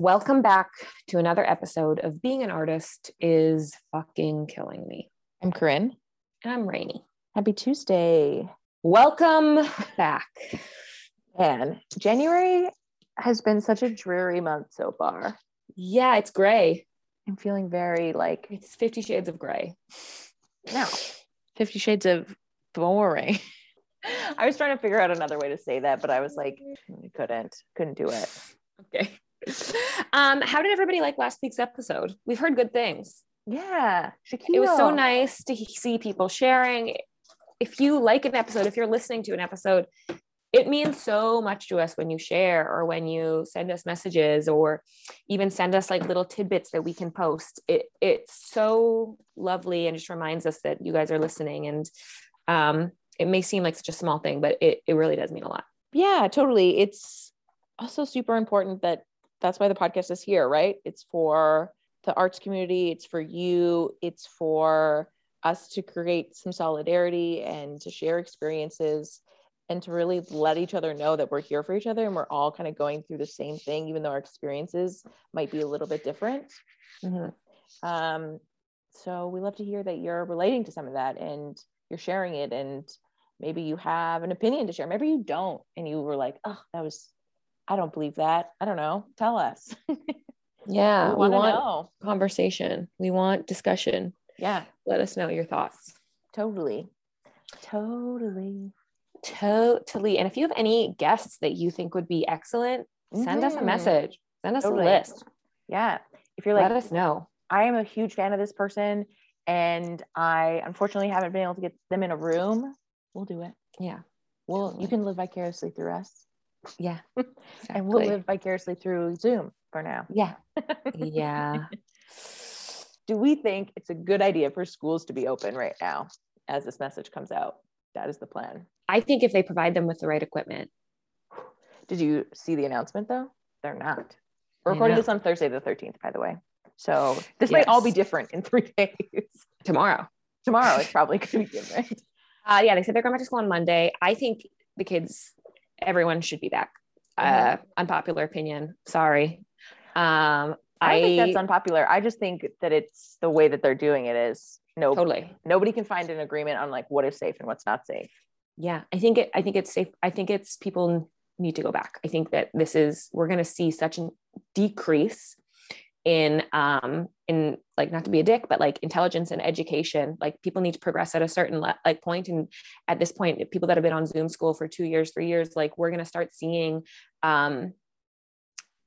Welcome back to another episode of Being an Artist is Fucking Killing Me. I'm Corinne. And I'm Rainy. Happy Tuesday. Welcome back. Man, January has been such a dreary month so far. Yeah, it's gray. I'm feeling very like It's 50 shades of gray. no, 50 shades of boring. I was trying to figure out another way to say that, but I was like, mm, I couldn't, couldn't do it. Okay. Um, how did everybody like last week's episode? We've heard good things. Yeah, Shaquille. It was so nice to see people sharing. If you like an episode, if you're listening to an episode, it means so much to us when you share or when you send us messages or even send us like little tidbits that we can post. It it's so lovely and just reminds us that you guys are listening. And um, it may seem like such a small thing, but it, it really does mean a lot. Yeah, totally. It's also super important that that's why the podcast is here, right? It's for the arts community, it's for you, it's for us to create some solidarity and to share experiences and to really let each other know that we're here for each other and we're all kind of going through the same thing, even though our experiences might be a little bit different. Mm-hmm. Um, so we love to hear that you're relating to some of that and you're sharing it and maybe you have an opinion to share maybe you don't and you were like oh that was I don't believe that. I don't know. Tell us. yeah, we, we want know. conversation. We want discussion. Yeah. Let us know your thoughts. Totally. Totally. Totally. And if you have any guests that you think would be excellent, send mm-hmm. us a mm-hmm. message. Send us totally. a list. Yeah. If you're like, let us know. I am a huge fan of this person and I unfortunately haven't been able to get them in a room. We'll do it. Yeah. Well, you can live vicariously through us. Yeah. Exactly. And we'll live vicariously through Zoom for now. Yeah. yeah. Do we think it's a good idea for schools to be open right now as this message comes out? That is the plan. I think if they provide them with the right equipment. Did you see the announcement though? They're not. We're recording this on Thursday the 13th, by the way. So this yes. might all be different in three days. Tomorrow. Tomorrow it's probably going to be different. Uh, yeah, they said they're going back to school on Monday. I think the kids everyone should be back. Mm-hmm. Uh, unpopular opinion. Sorry. Um, I, I think that's unpopular. I just think that it's the way that they're doing it is no totally nobody can find an agreement on like what is safe and what's not safe. Yeah, I think it. I think it's safe. I think it's people need to go back. I think that this is we're going to see such a decrease in um in like not to be a dick but like intelligence and education like people need to progress at a certain le- like point and at this point people that have been on zoom school for two years three years like we're going to start seeing um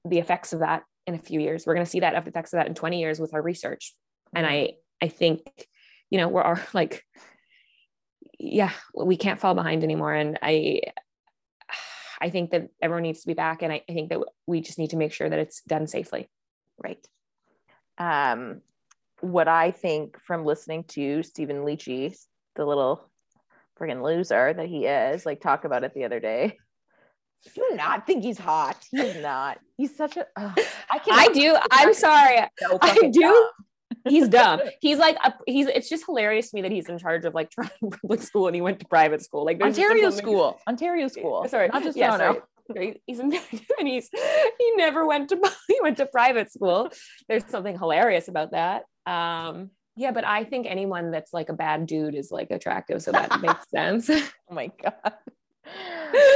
the effects of that in a few years. We're going to see that effects of that in 20 years with our research. And i i think you know we're all like yeah we can't fall behind anymore. And i i think that everyone needs to be back. And I, I think that we just need to make sure that it's done safely Right. Um, what I think from listening to Stephen Lecce, the little friggin' loser that he is, like talk about it the other day. Do not think he's hot. He's not. He's such a. Oh, I can. I do. I'm sorry. So I do. Dumb. He's dumb. He's like a, he's. It's just hilarious to me that he's in charge of like trying public school and he went to private school. Like Ontario school. Ontario school. Sorry, not just yeah, sorry he's in and he's he never went to he went to private school. There's something hilarious about that. Um yeah but i think anyone that's like a bad dude is like attractive so that makes sense. Oh my god.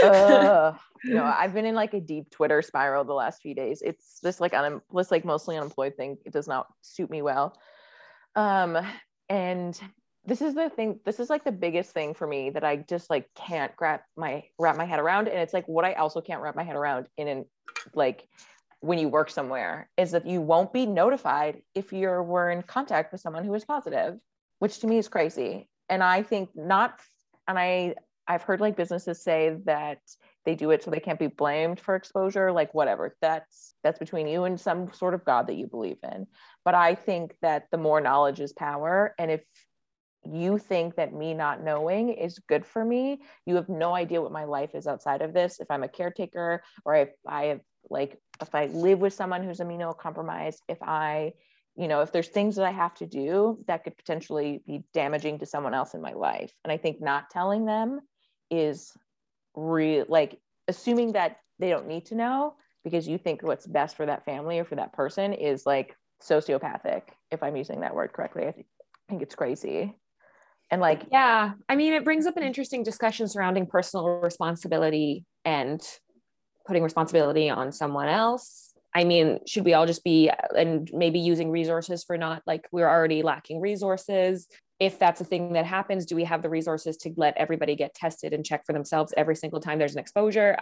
Uh, you know i've been in like a deep twitter spiral the last few days. It's this like un- this like mostly unemployed thing. It does not suit me well. Um and this is the thing this is like the biggest thing for me that i just like can't grab my wrap my head around. And it's like what i also can't wrap my head around in an like when you work somewhere is that you won't be notified if you were in contact with someone who is positive which to me is crazy. And i think not and i i've heard like businesses say that they do it so they can't be blamed for exposure like whatever. That's that's between you and some sort of god that you believe in. But i think that the more knowledge is power and if you think that me not knowing is good for me you have no idea what my life is outside of this. If i'm a caretaker or if i have like if i live with someone who's immunocompromised if i you know if there's things that i have to do that could potentially be damaging to someone else in my life. And i think not telling them is real like assuming that they don't need to know because you think what's best for that family or for that person is like sociopathic if i'm using that word correctly. I think, I think it's crazy and like yeah i mean it brings up an interesting discussion surrounding personal responsibility and putting responsibility on someone else. I mean should we all just be and maybe using resources for not like we're already lacking resources. If that's a thing that happens do we have the resources to let everybody get tested and check for themselves every single time there's an exposure?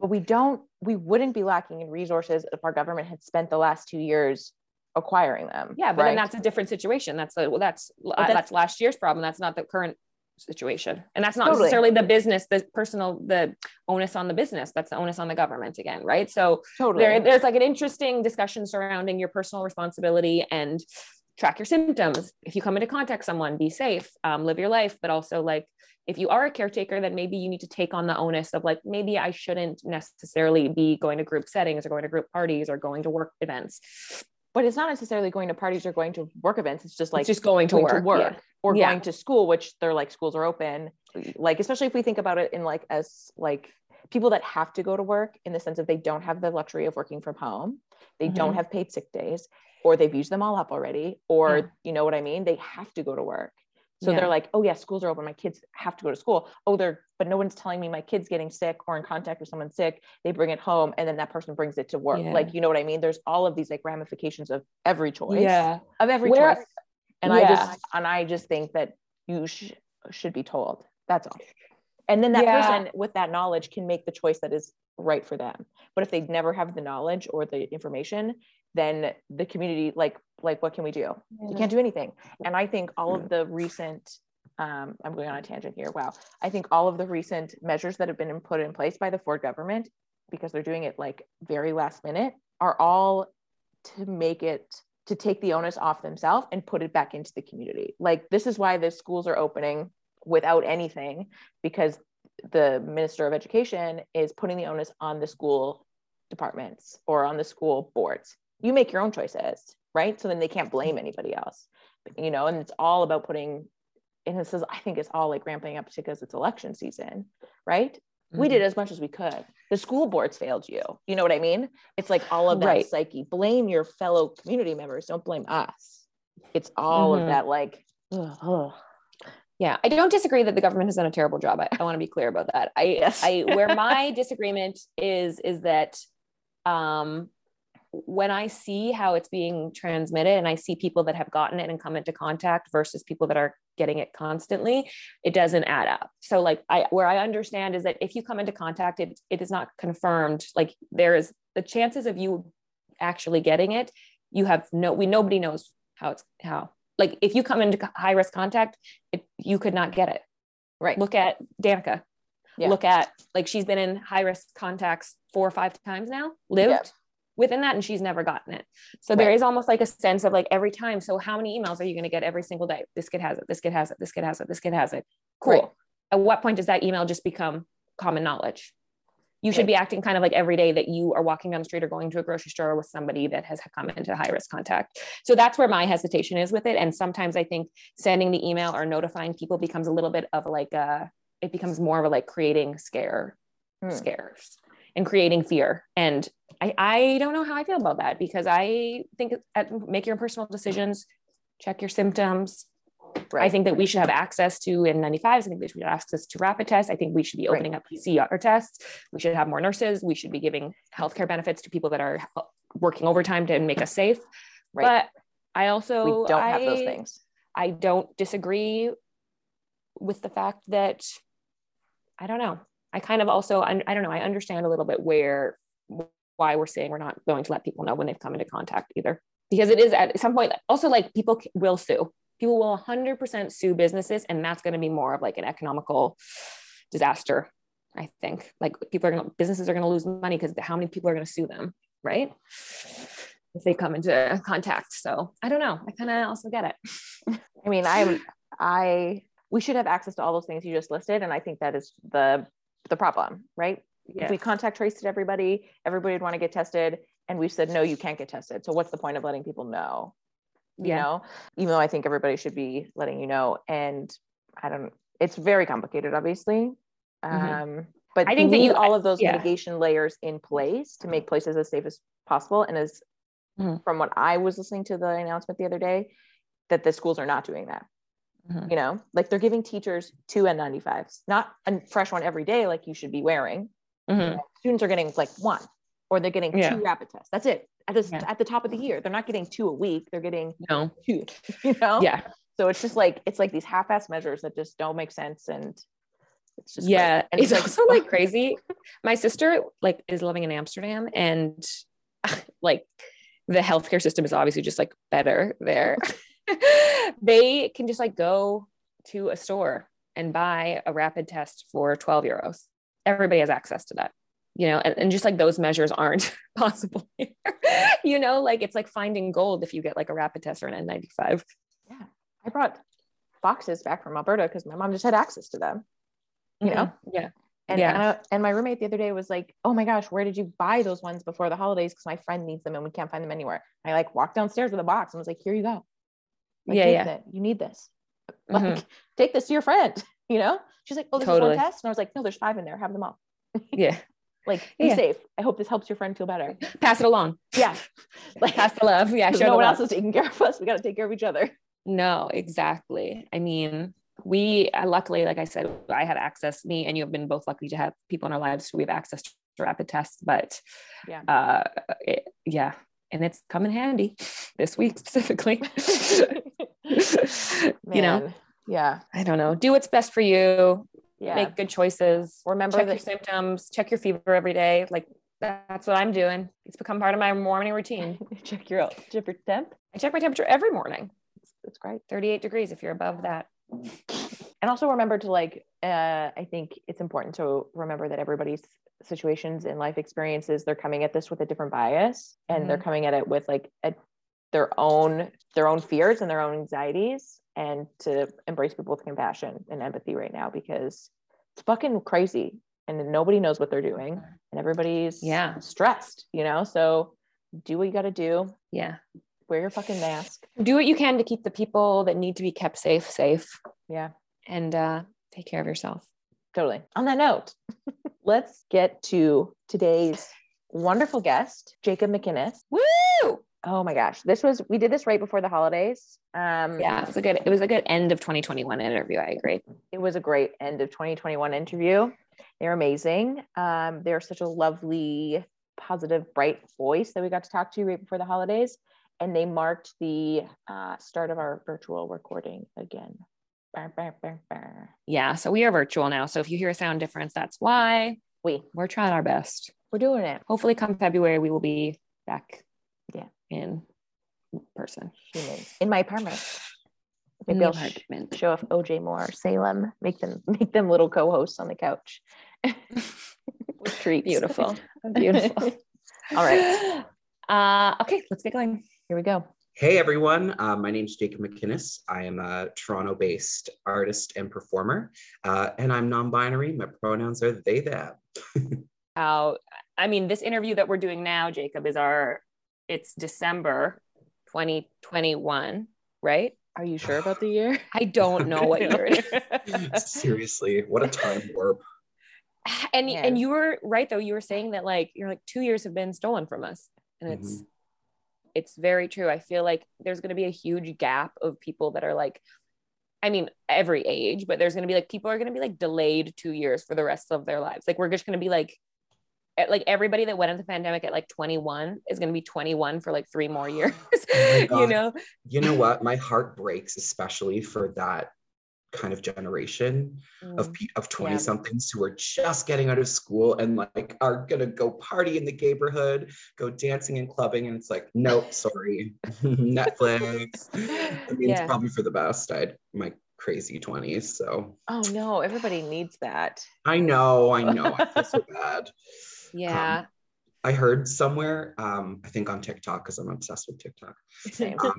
But we don't we wouldn't be lacking in resources if our government had spent the last two years acquiring them. Yeah, but right? then that's a different situation. That's a, well, that's, that's, that's last year's problem. That's not the current situation, and that's not totally. necessarily the business, the personal, the onus on the business. That's the onus on the government again, right? So totally. there, there's like an interesting discussion surrounding your personal responsibility and track your symptoms. If you come into contact someone, be safe, um, live your life, but also like if you are a caretaker, then maybe you need to take on the onus of like, maybe I shouldn't necessarily be going to group settings or going to group parties or going to work events but it's not necessarily going to parties or going to work events. It's just like it's just going to going work, to work yeah. or yeah. going to school, which they're like schools are open. Like especially if we think about it in like as like people that have to go to work in the sense of they don't have the luxury of working from home, they mm-hmm. don't have paid sick days, or they've used them all up already, or yeah. you know what I mean. They have to go to work. So yeah. they're like, oh yeah, schools are open. My kids have to go to school. Oh, they're, but no one's telling me my kid's getting sick or in contact with someone sick. They bring it home and then that person brings it to work. Yeah. Like, you know what I mean? There's all of these like ramifications of every choice. Yeah. Of every Where, choice. And yeah. I just, and I just think that you sh- should be told. That's all. And then that person with that knowledge can make the choice that is right for them. But if they never have the knowledge or the information, then the community like like what can we do? Yeah. you can't do anything. And i think all of the recent um, i'm going on a tangent here. Wow. I think all of the recent measures that have been put in place by the ford government because they're doing it like very last minute are all to make it to take the onus off themselves and put it back into the community. Like this is why the schools are opening without anything because the minister of education is putting the onus on the school departments or on the school boards you make your own choices right so then they can't blame anybody else you know and it's all about putting and this is, i think it's all like ramping up because it's election season right mm-hmm. we did mm-hmm. as much as we could the school boards failed you you know what i mean it's like all of that right. psyche blame your fellow community members don't blame us it's all mm-hmm. of that like ugh, ugh. Yeah, I don't disagree that the government has done a terrible job. I, I want to be clear about that. I, yes. I where my disagreement is is that um, when I see how it's being transmitted and I see people that have gotten it and come into contact versus people that are getting it constantly, it doesn't add up. So like I where I understand is that if you come into contact, it it is not confirmed. Like there is the chances of you actually getting it, you have no we nobody knows how it's how. Like if you come into high risk contact, it, you could not get it. Right. Look at Danica. Yeah. Look at like she's been in high risk contacts four or five times now, lived. Yeah within that and she's never gotten it so right. there is almost like a sense of like every time so how many emails are you going to get every single day this kid has it this kid has it this kid has it this kid has it cool right. at what point does that email just become common knowledge you should be acting kind of like every day that you are walking down the street or going to a grocery store with somebody that has come into high risk contact. So that's where my hesitation is with it. And sometimes I think sending the email or notifying people becomes a little bit of like a, it becomes more of a like creating scare, hmm. scares and creating fear. And I, I don't know how I feel about that because I think at, make your personal decisions, check your symptoms. Right. I think that we should have access to N95s. I think we should have access to rapid tests. I think we should be opening right. up PCR tests. We should have more nurses. We should be giving healthcare benefits to people that are working overtime to make us safe. Right. But I also we don't I, have those things. I don't disagree with the fact that I don't know. I kind of also I, I don't know. I understand a little bit where why we're saying we're not going to let people know when they've come into contact either. Because it is at some point also like people will sue. People will 100% sue businesses and that's going to be more of like an economical disaster i think. Like people are going to businesses are going to lose money because how many people are going to sue them right? If they come into contact. So i don't know. I kind of also get it. I mean i'm i we should have access to all those things you just listed and i think that is the the problem right yeah. if we contact traced everybody, everybody would want to get tested. And we said, no, you can't get tested. So what's the point of letting people know? You yeah. know, even though I think everybody should be letting you know. And I don't, it's very complicated, obviously. Mm-hmm. Um, but I think that you- all of those yeah. mitigation layers in place to make places as safe as possible. And as Mhm. from what I was listening to the announcement the other day, that the schools are not doing that. Mhm. You know, like they're giving teachers two N95s, not a fresh one every day, like you should be wearing. Mhm. Students are getting like one, or they're getting Yeah. two rapid tests. That's it. At this Yeah. at the top of the year, they're not getting two a week. They're getting No. two. You know. Yeah. So it's just like it's like these half-ass measures that just don't make sense, and it's just yeah. And it's like also like crazy my sister like is living in amsterdam and like the healthcare system is obviously just like better there they can just like go to a store and buy a rapid test for 12 euros everybody has access to that you know and, and just like those measures aren't possible here. you know like it's like finding gold if you get like a rapid test or an n95 yeah, I brought boxes back from Alberta because my mom just had access to them. You mm-hmm. know, yeah and Yeah. Anna, and my roommate the other day was like, "Oh my gosh, where did you buy those ones before the holidays? Because my friend needs them and we can't find them anywhere." I like walked downstairs with a box and was like, "Here you go. Like, Yeah, yeah. You need this. Like, Mhm. take this to your friend." You know, she's like, "Oh, this Totally. is one test," and I was like, "No, there's five in there. Have them all. yeah Like, be Yeah. safe. I hope this helps your friend feel better." pass it along Yeah, like pass the love Yeah. show no one love. else is taking care of us. We got to take care of each other. No, exactly. I mean, we uh, luckily, like I said, I had access. Me and you have been both lucky to have people in our lives who we have access to rapid tests. But Yeah. uh, it, yeah, and it's come in handy this week specifically. you know, Yeah. I don't know. Do what's best for you. Yeah. Make good choices. Remember check your symptoms. Check your fever every day. Like that's what I'm doing. It's become part of my morning routine. check your check your temp. I check my temperature every morning. That's great. 38 degrees if you're above that. And also remember to like uh I think it's important to remember that everybody's situations and life experiences they're coming at this with a different bias and they're coming at it with like a, their own their own fears and their own anxieties and to embrace people with compassion and empathy right now because it's fucking crazy and nobody knows what they're doing and everybody's Yeah. stressed you know? So do what you got to do. Yeah. wear your fucking mask. Do what you can to keep the people that need to be kept safe safe. Yeah. And uh, take care of yourself totally. On that note let's get to today's wonderful guest Jacob McInnes woo! Oh my gosh. This was we did this right before the holidays. Um yeah it was a good it was a good end of 2021 interview. I agree. It was a great end of 2021 interview. They're amazing. Um they're such a lovely positive bright voice that we got to talk to right before the holidays. And they marked the uh, start of our virtual recording again Bah, bah, bah. yeah so we are virtual now so if you hear a sound difference that's why we we're trying our best. We're doing it. Hopefully come february we will be back Yeah. in person. In my apartment. Maybe i'll apartment. show off oj moore salem make them make them little co-hosts on the couch. With treats. Beautiful. Beautiful. All right. Uh okay let's get going. Here we go Hey everyone, uh, my name is Jacob McInnes. I am a Toronto based artist and performer, uh, and I'm non binary. My pronouns are they, them. how I mean this interview that we're doing now, Jacob, is our it's December 2021, right? are you sure about the year I don't know what year it is. Seriously, what a time warp. And Yeah. and you were right though. You were saying that like you're like two years have been stolen from us. And it's it's very true. I feel like there's gonna be a huge gap of people that are like I mean, every age, but there's gonna be like people are gonna be like delayed two years for the rest of their lives. Like we're just gonna be like like everybody that went into the pandemic at like 21 is going to be 21 for like three more years oh my you know You know what? My heart breaks, especially for that kind of generation of of 20 somethings who are just getting out of school and like are gonna go party in the neighborhood, go dancing and clubbing, and it's like, nope, sorry, Netflix. I mean, Yeah. it's probably for the best. I had my crazy 20s, so oh no everybody needs that I know, I know, I feel so bad. yeah I heard somewhere, um, I think on TikTok, because I'm obsessed with TikTok, um,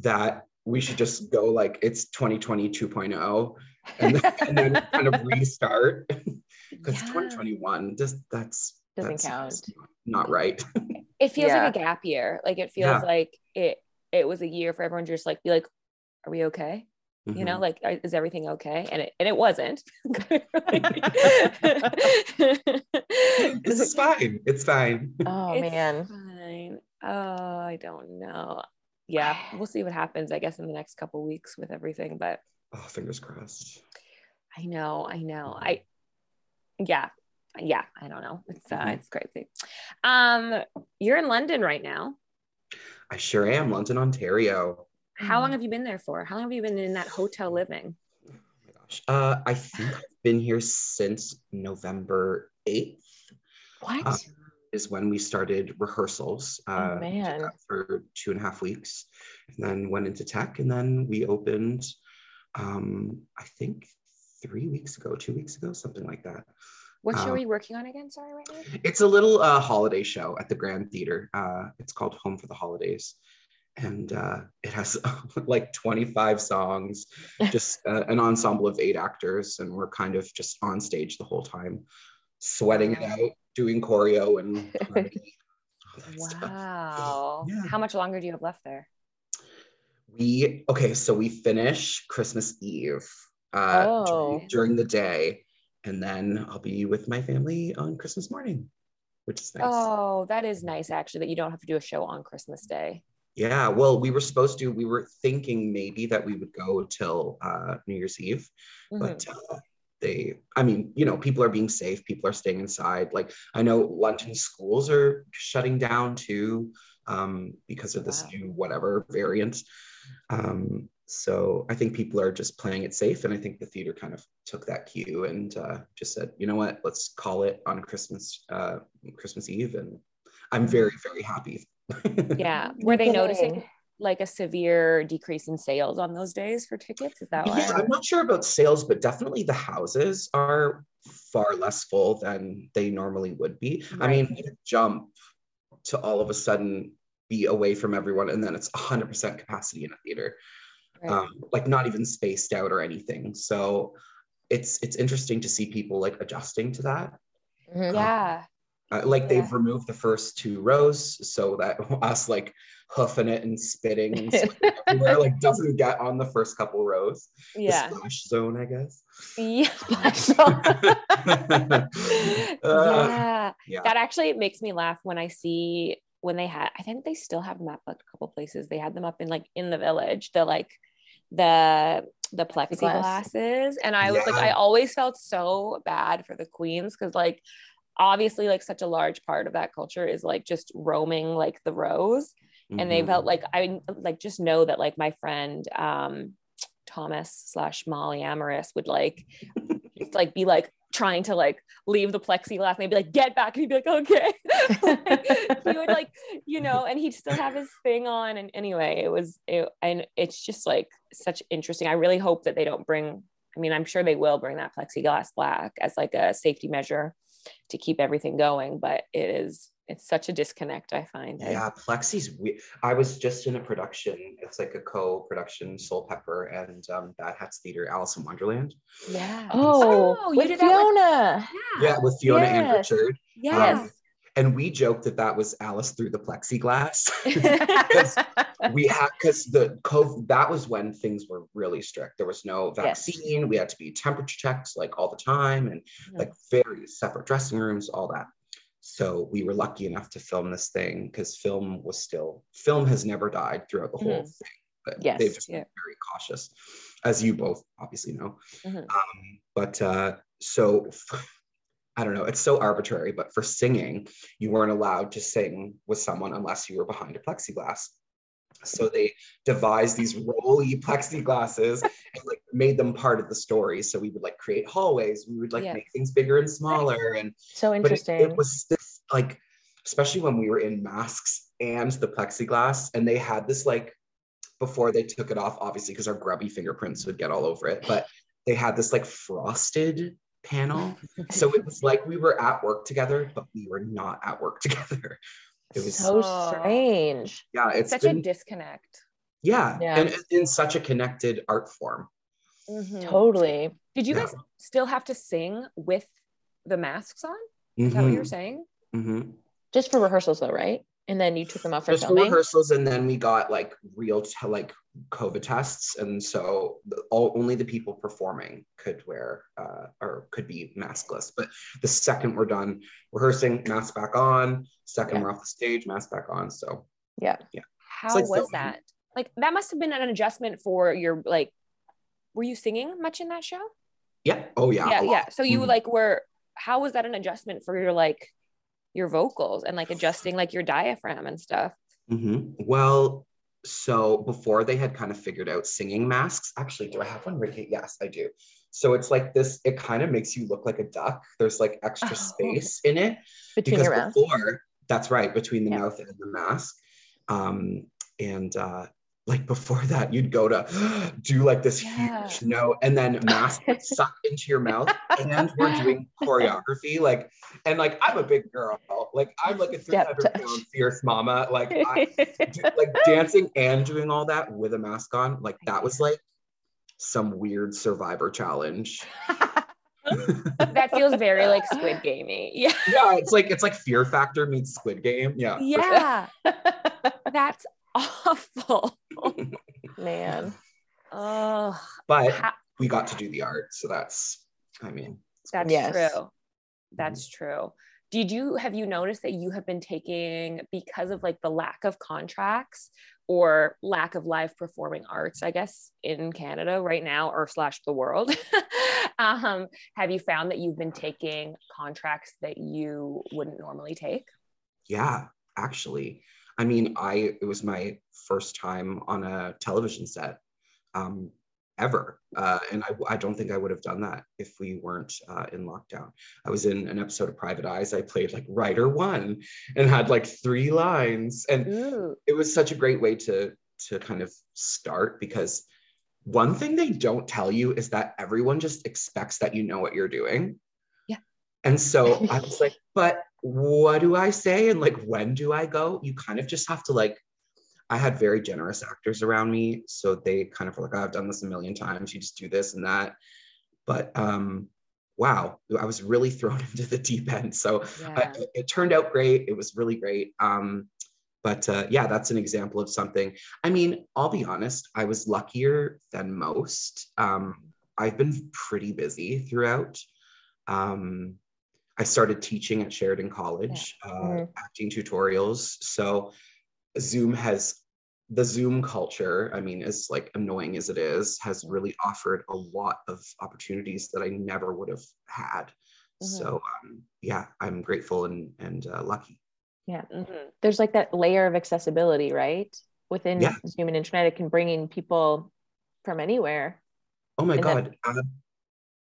that we should just go like it's 2020 2.0 and then, and then kind of restart because Yeah. 2021 just that's Doesn't that's count. just not right. it feels Yeah. like a gap year like it feels Yeah. like it it was a year for everyone to just like be like are we okay you know Mhm. like is everything okay and it and it wasn't this is fine. It's fine. Oh It's man. fine. Oh, I don't know. Yeah, we'll see what happens, I guess, in the next couple weeks with everything. But Oh, fingers crossed. I know, I know. I yeah, yeah, I don't know. It's uh Mhm. it's crazy. Um, you're in London right now. I sure am. London, Ontario. How Mm. long have you been there for? How long have you been in that hotel living? Oh my gosh. Uh, I think I've been here since November 8th. What? Uh, is when we started rehearsals. Uh, did man. that For two and a half weeks, and then went into tech, and then we opened. Um, I think three weeks ago, two weeks ago, something like that. What show Um, are you working on again? Sorry, right now. It's a little uh, holiday show at the Grand Theater. Uh, it's called Home for the Holidays. And uh, it has like 25 songs, just uh, an ensemble of eight actors. And we're kind of just on stage the whole time, sweating it out, doing choreo and harmony, all that stuff. Wow. Yeah. How much longer do you have left there? We, okay, so we finish Christmas Eve uh, Oh. during, during the day. And then I'll be with my family on Christmas morning, which is nice. Oh, that is nice actually that you don't have to do a show on Christmas Day. Yeah, well, we were supposed to, we were thinking maybe that we would go till uh, New Year's Eve, but Mm-hmm. uh, they, I mean, you know, people are being safe, people are staying inside. Like, I know London schools are shutting down too um, because of this Wow. new whatever variant. Um, so I think people are just playing it safe. And I think the theater kind of took that cue and uh, just said, you know what, let's call it on Christmas, uh, Christmas Eve. And I'm very, very happy. Yeah. Were they noticing like a severe decrease in sales on those days for tickets? Is that why? Yeah, I'm not sure about sales, but definitely the houses are far less full than they normally would be. I mean, jump to all of a sudden be away from everyone, and then it's 100% capacity in a theater, Right. um, like not even spaced out or anything. So it's it's interesting to see people like adjusting to that. Mhm. yeah. Uh, like they've removed the first two rows so that us like hoofing it and spitting and sweating everywhere like doesn't get on the first couple rows. Yeah. The splash zone, I guess. Yeah. Uh, yeah. yeah. That actually makes me laugh when I see when they had, I think they still have them up at a couple places. They had them up in like in the village, the like the the Plexiglass. plexiglasses. And I was like, I always felt so bad for the queens because like obviously like such a large part of that culture is like just roaming like the rows. And they felt like I like just know that like my friend um Thomas slash Molly Amaris would like just like be like trying to like leave the plexiglass and they'd be like get back and he'd be like okay. Like, he would like you know and he'd still have his thing on. And anyway it was it, and it's just like such interesting. I really hope that they don't bring I mean I'm sure they will bring that plexiglass black as like a safety measure to keep everything going but it is it's such a disconnect I find Yeah, Plexi's. We- I was just in a production. It's like a co-production, Soulpepper and um, Bad Hats Theater, Alice in Wonderland. yeah Oh, Oh, you with did that with- Fiona. Yeah, with Fiona and Richard. yes Um, and we joked that that was Alice through the plexiglass. Because we had because the COVID that was when things were really strict. There was no Yes. vaccine. We had to be temperature checked like all the time, and Yeah. like very separate dressing rooms, all that. So we were lucky enough to film this thing because film was still film has never died throughout the whole thing. But Yes. they've just Yeah. been very cautious, as you both obviously know. Mhm. Um, but uh, so I don't know, it's so arbitrary, but for singing, you weren't allowed to sing with someone unless you were behind a plexiglass. So they devised these rolly plexiglasses and like made them part of the story. So we would like create hallways, we would like Yeah. make things bigger and smaller. And So but it, interesting. it was this, like, especially when we were in masks and the plexiglass, and they had this like before they took it off, obviously, because our grubby fingerprints would get all over it, but they had this like frosted panel. so it was like we were at work together, but we were not at work together. It was so strange. yeah, it's such been, a disconnect yeah, Yeah. and in such a connected art form. Mhm. Totally. Did you Yeah. guys still have to sing with the masks on? Is that what you're Mhm, saying? mhm. Just for rehearsals though, right? And then you took them off for just filming. rehearsals, and then we got like real t- like COVID tests, and so the, all, only the people performing could wear uh, or could be maskless. But the second we're done rehearsing, mask back on. Second Yeah. we're off the stage, mask back on. So yeah. Yeah. How like was filming. that? Like that must have been an adjustment for your like. Were you singing much in that show? yeah, oh yeah, yeah yeah so you Mhm. like were how was that an adjustment for your like your vocals and like adjusting like your diaphragm and stuff Mhm. Well, so before they had kind of figured out singing masks, actually, do I have one, Ricky? Yes, I do. So it's like this, it kind of makes you look like a duck. There's like extra Oh. space in it. Between because your mouth. before, that's right, between the Yeah. mouth and the mask. Um, and uh, like before that, you'd go to do like this Yeah. huge no and then mask suck into your mouth. And we're doing choreography. Like, and like, I'm a big girl. Like, I'm like a Step 300 touch. pound fierce mama. Like, I, do- like dancing and doing all that with a mask on like that was like some weird survivor challenge that feels very like squid gamey yeah yeah it's like it's like fear factor meets squid game yeah yeah that's awful. Man. oh but ha- we got to do the art so that's i mean that's Yes. true. That's true. Did you have you noticed that you have been taking because of like the lack of contracts or lack of live performing arts i guess in canada right now or slash the world um, have you found that you've been taking contracts that you wouldn't normally take? Yeah actually i mean i it was my first time on a television set um ever uh, and I, I don't think i would have done that if we weren't uh, in lockdown i was in an episode of private eyes i played like writer one and had like three lines and Ooh. it was such a great way to to kind of start because one thing they don't tell you is that everyone just expects that you know what you're doing. Yeah. And so I was like, but what do I say? And like, when do I go? You kind of just have to like, I had very generous actors around me. So they kind of were like, "Oh, I've done this a million times. You just do this and that. But um, wow, I was really thrown into the deep end. So Yeah. I, it turned out great. It was really great. Um, but uh, yeah, that's an example of something. I mean, I'll be honest, I was luckier than most. Um, I've been pretty busy throughout. Um, I started teaching at Sheridan College, uh, Mhm. acting tutorials. So Zoom has the Zoom culture, I mean, as like annoying as it is, has really offered a lot of opportunities that I never would have had. So um, yeah, I'm grateful and and uh, lucky. Mhm. There's like that layer of accessibility, right? Within Yeah. Zoom and internet, it can bring in people from anywhere. Oh my And then- God,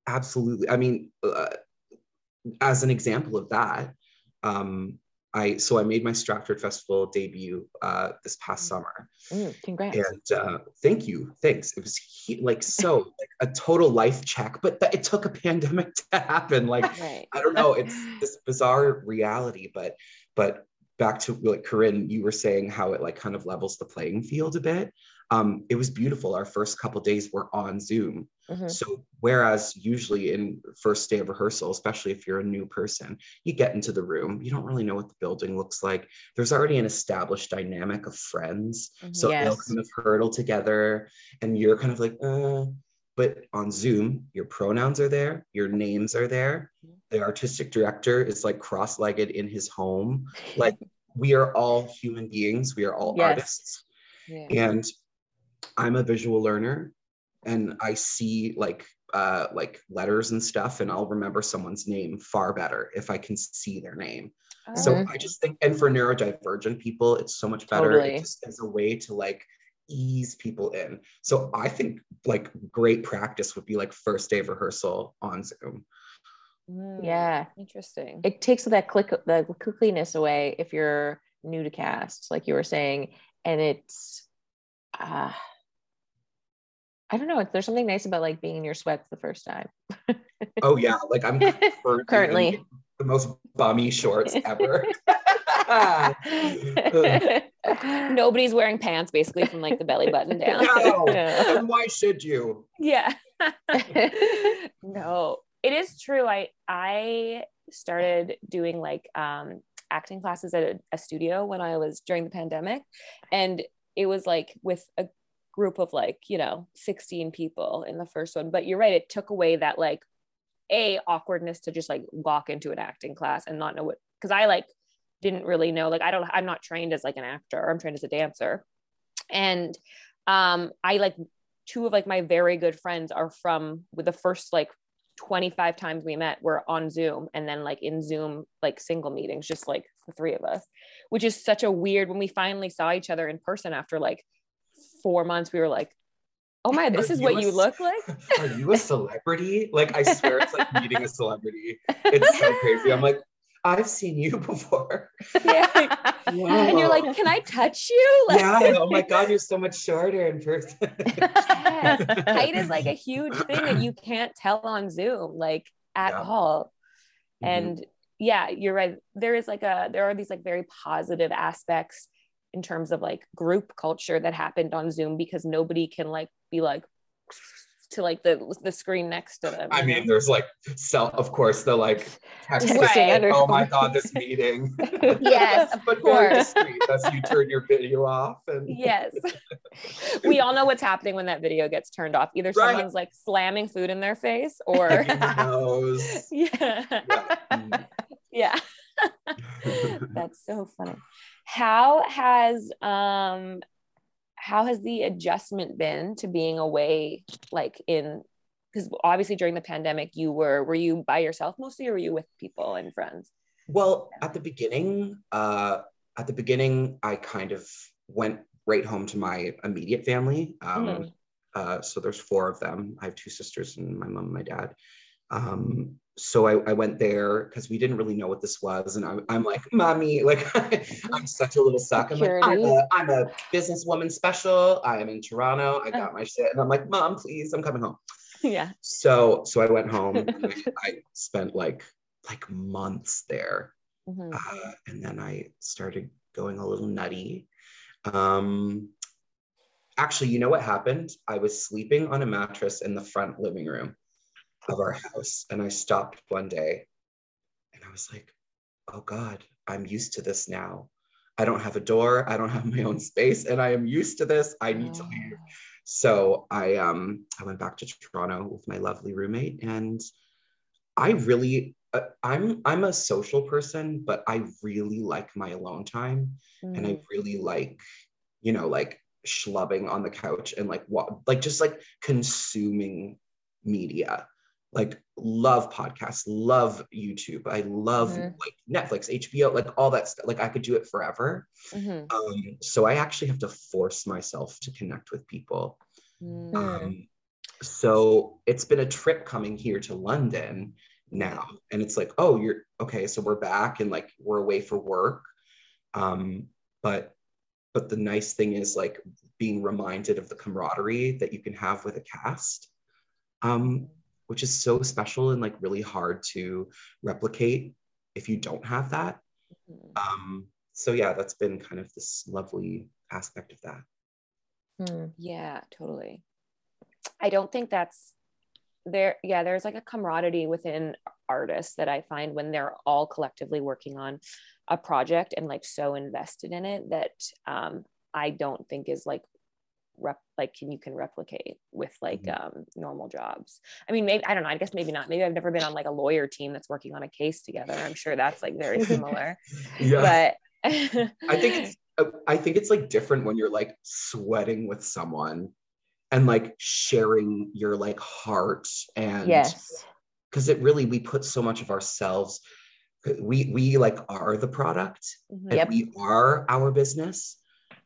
absolutely. I mean, uh, as an example of that, um, I so I made my Stratford Festival debut uh, this past summer, Mm, congrats. and uh, thank you, thanks. It was he- like so like a total life check, but th- it took a pandemic to happen. Like right I don't know, it's this bizarre reality, but but back to like Corinne, you were saying how it like kind of levels the playing field a bit. Um, it was beautiful. Our first couple days were on Zoom. Mhm. So whereas usually in first day of rehearsal, especially if you're a new person, you get into the room, you don't really know what the building looks like. There's already an established dynamic of friends. So they'll Yes. kind of hurdle together and you're kind of like, uh, but on Zoom, your pronouns are there, your names are there. The artistic director is like cross-legged in his home. Like we are all human beings, we are all Yes. artists yeah. and i'm a visual learner and i see like uh like letters and stuff and i'll remember someone's name far better if i can see their name so Mhm. i just think and for neurodivergent people it's so much better Totally. it just as a way to like ease people in so i think like great practice would be like first day of rehearsal on zoom Mm, Yeah. interesting It takes that click the clickiness away if you're new to cast, like you were saying. And it's uh I don't know. There's something nice about like being in your sweats the first time. oh yeah like i'm currently, Currently. the most bummy shorts ever nobody's wearing pants basically from like the belly button down no Yeah. and why should you yeah no it is true i i started doing like um acting classes at a, a studio when I was during the pandemic. And it was like with a group of like, you know, 16 people in the first one. But you're right, it took away that like a awkwardness to just like walk into an acting class and not know what because I like didn't really know like I don't I'm not trained as like an actor I'm trained as a dancer and um I like two of like my very good friends are from with the first like 25 times we met were on Zoom and then like in Zoom like single meetings just like the three of us which is such a weird when we finally saw each other in person after like 4 months we were like oh my this is what a, you look like are you a celebrity like i swear it's like meeting a celebrity it's so crazy i'm like I've seen you before. Yeah. And you're like, can I touch you? Like, yeah. Oh my God, you're so much shorter in person. yes. Height is like a huge thing that you can't tell on Zoom, like at yeah. all. Mm-hmm. And yeah, you're right. There is like a, there are these like very positive aspects in terms of like group culture that happened on Zoom because nobody can like be like to like the the screen next to them. I mean, know? there's like self, of course the like texting. Right. Oh my god, this meeting. yes, but very discreet. That's you turn your video off and yes. we all know what's happening when that video gets turned off. Either right. someone's like slamming food in their face or yeah. Yeah. Mm. yeah. That's so funny. How has um how has the adjustment been to being away like in because obviously during the pandemic you were were you by yourself mostly or were you with people and friends? Well at the beginning uh at the beginning i kind of went right home to my immediate family um mm-hmm. uh so there's four of them. I have two sisters and my mom and my dad. Um so I, I went there because we didn't really know what this was. And I, I'm like, mommy, like I'm such a little suck. I'm like, I'm a, I'm a businesswoman special. I am in Toronto. I got my shit. And I'm like, mom, please, I'm coming home. Yeah. So, so I went home I, I spent like, like months there. Mm-hmm. Uh, and then I started going a little nutty. Um, actually, you know what happened? I was sleeping on a mattress in the front living room of our house. And I stopped one day and I was like, oh God, I'm used to this now. I don't have a door, I don't have my own space, and I am used to this. I need oh. to leave. So I um I went back to Toronto with my lovely roommate and I really uh, I'm I'm a social person, but I really like my alone time mm. and I mm. really like you know like schlubbing on the couch and like what like just like consuming media like love podcasts, love YouTube. I love mm-hmm. like Netflix, HBO, like all that stuff. Like I could do it forever. Mm-hmm. Um, so I actually have to force myself to connect with people. Mm-hmm. Um, so it's been a trip coming here to London now, and it's like, oh, you're okay. So we're back and like we're away for work. Um, but but the nice thing is like being reminded of the camaraderie that you can have with a cast. Um, which is so special and like really hard to replicate if you don't have that. Mm-hmm. Um, so yeah, that's been kind of this lovely aspect of that. Hmm. Yeah, totally. I don't think that's there. Yeah, there's like a camaraderie within artists that I find when they're all collectively working on a project and like so invested in it that um, I don't think is like rep like can you can replicate with like mm-hmm. um normal jobs? I mean maybe i don't know i guess maybe not. Maybe i've never been on like a lawyer team that's working on a case together. I'm sure that's like very similar. Yeah. but i think it's uh, i think it's like different when you're like sweating with someone and like sharing your like heart and yes. because it really we put so much of ourselves we we like are the product mm-hmm. and we are our business.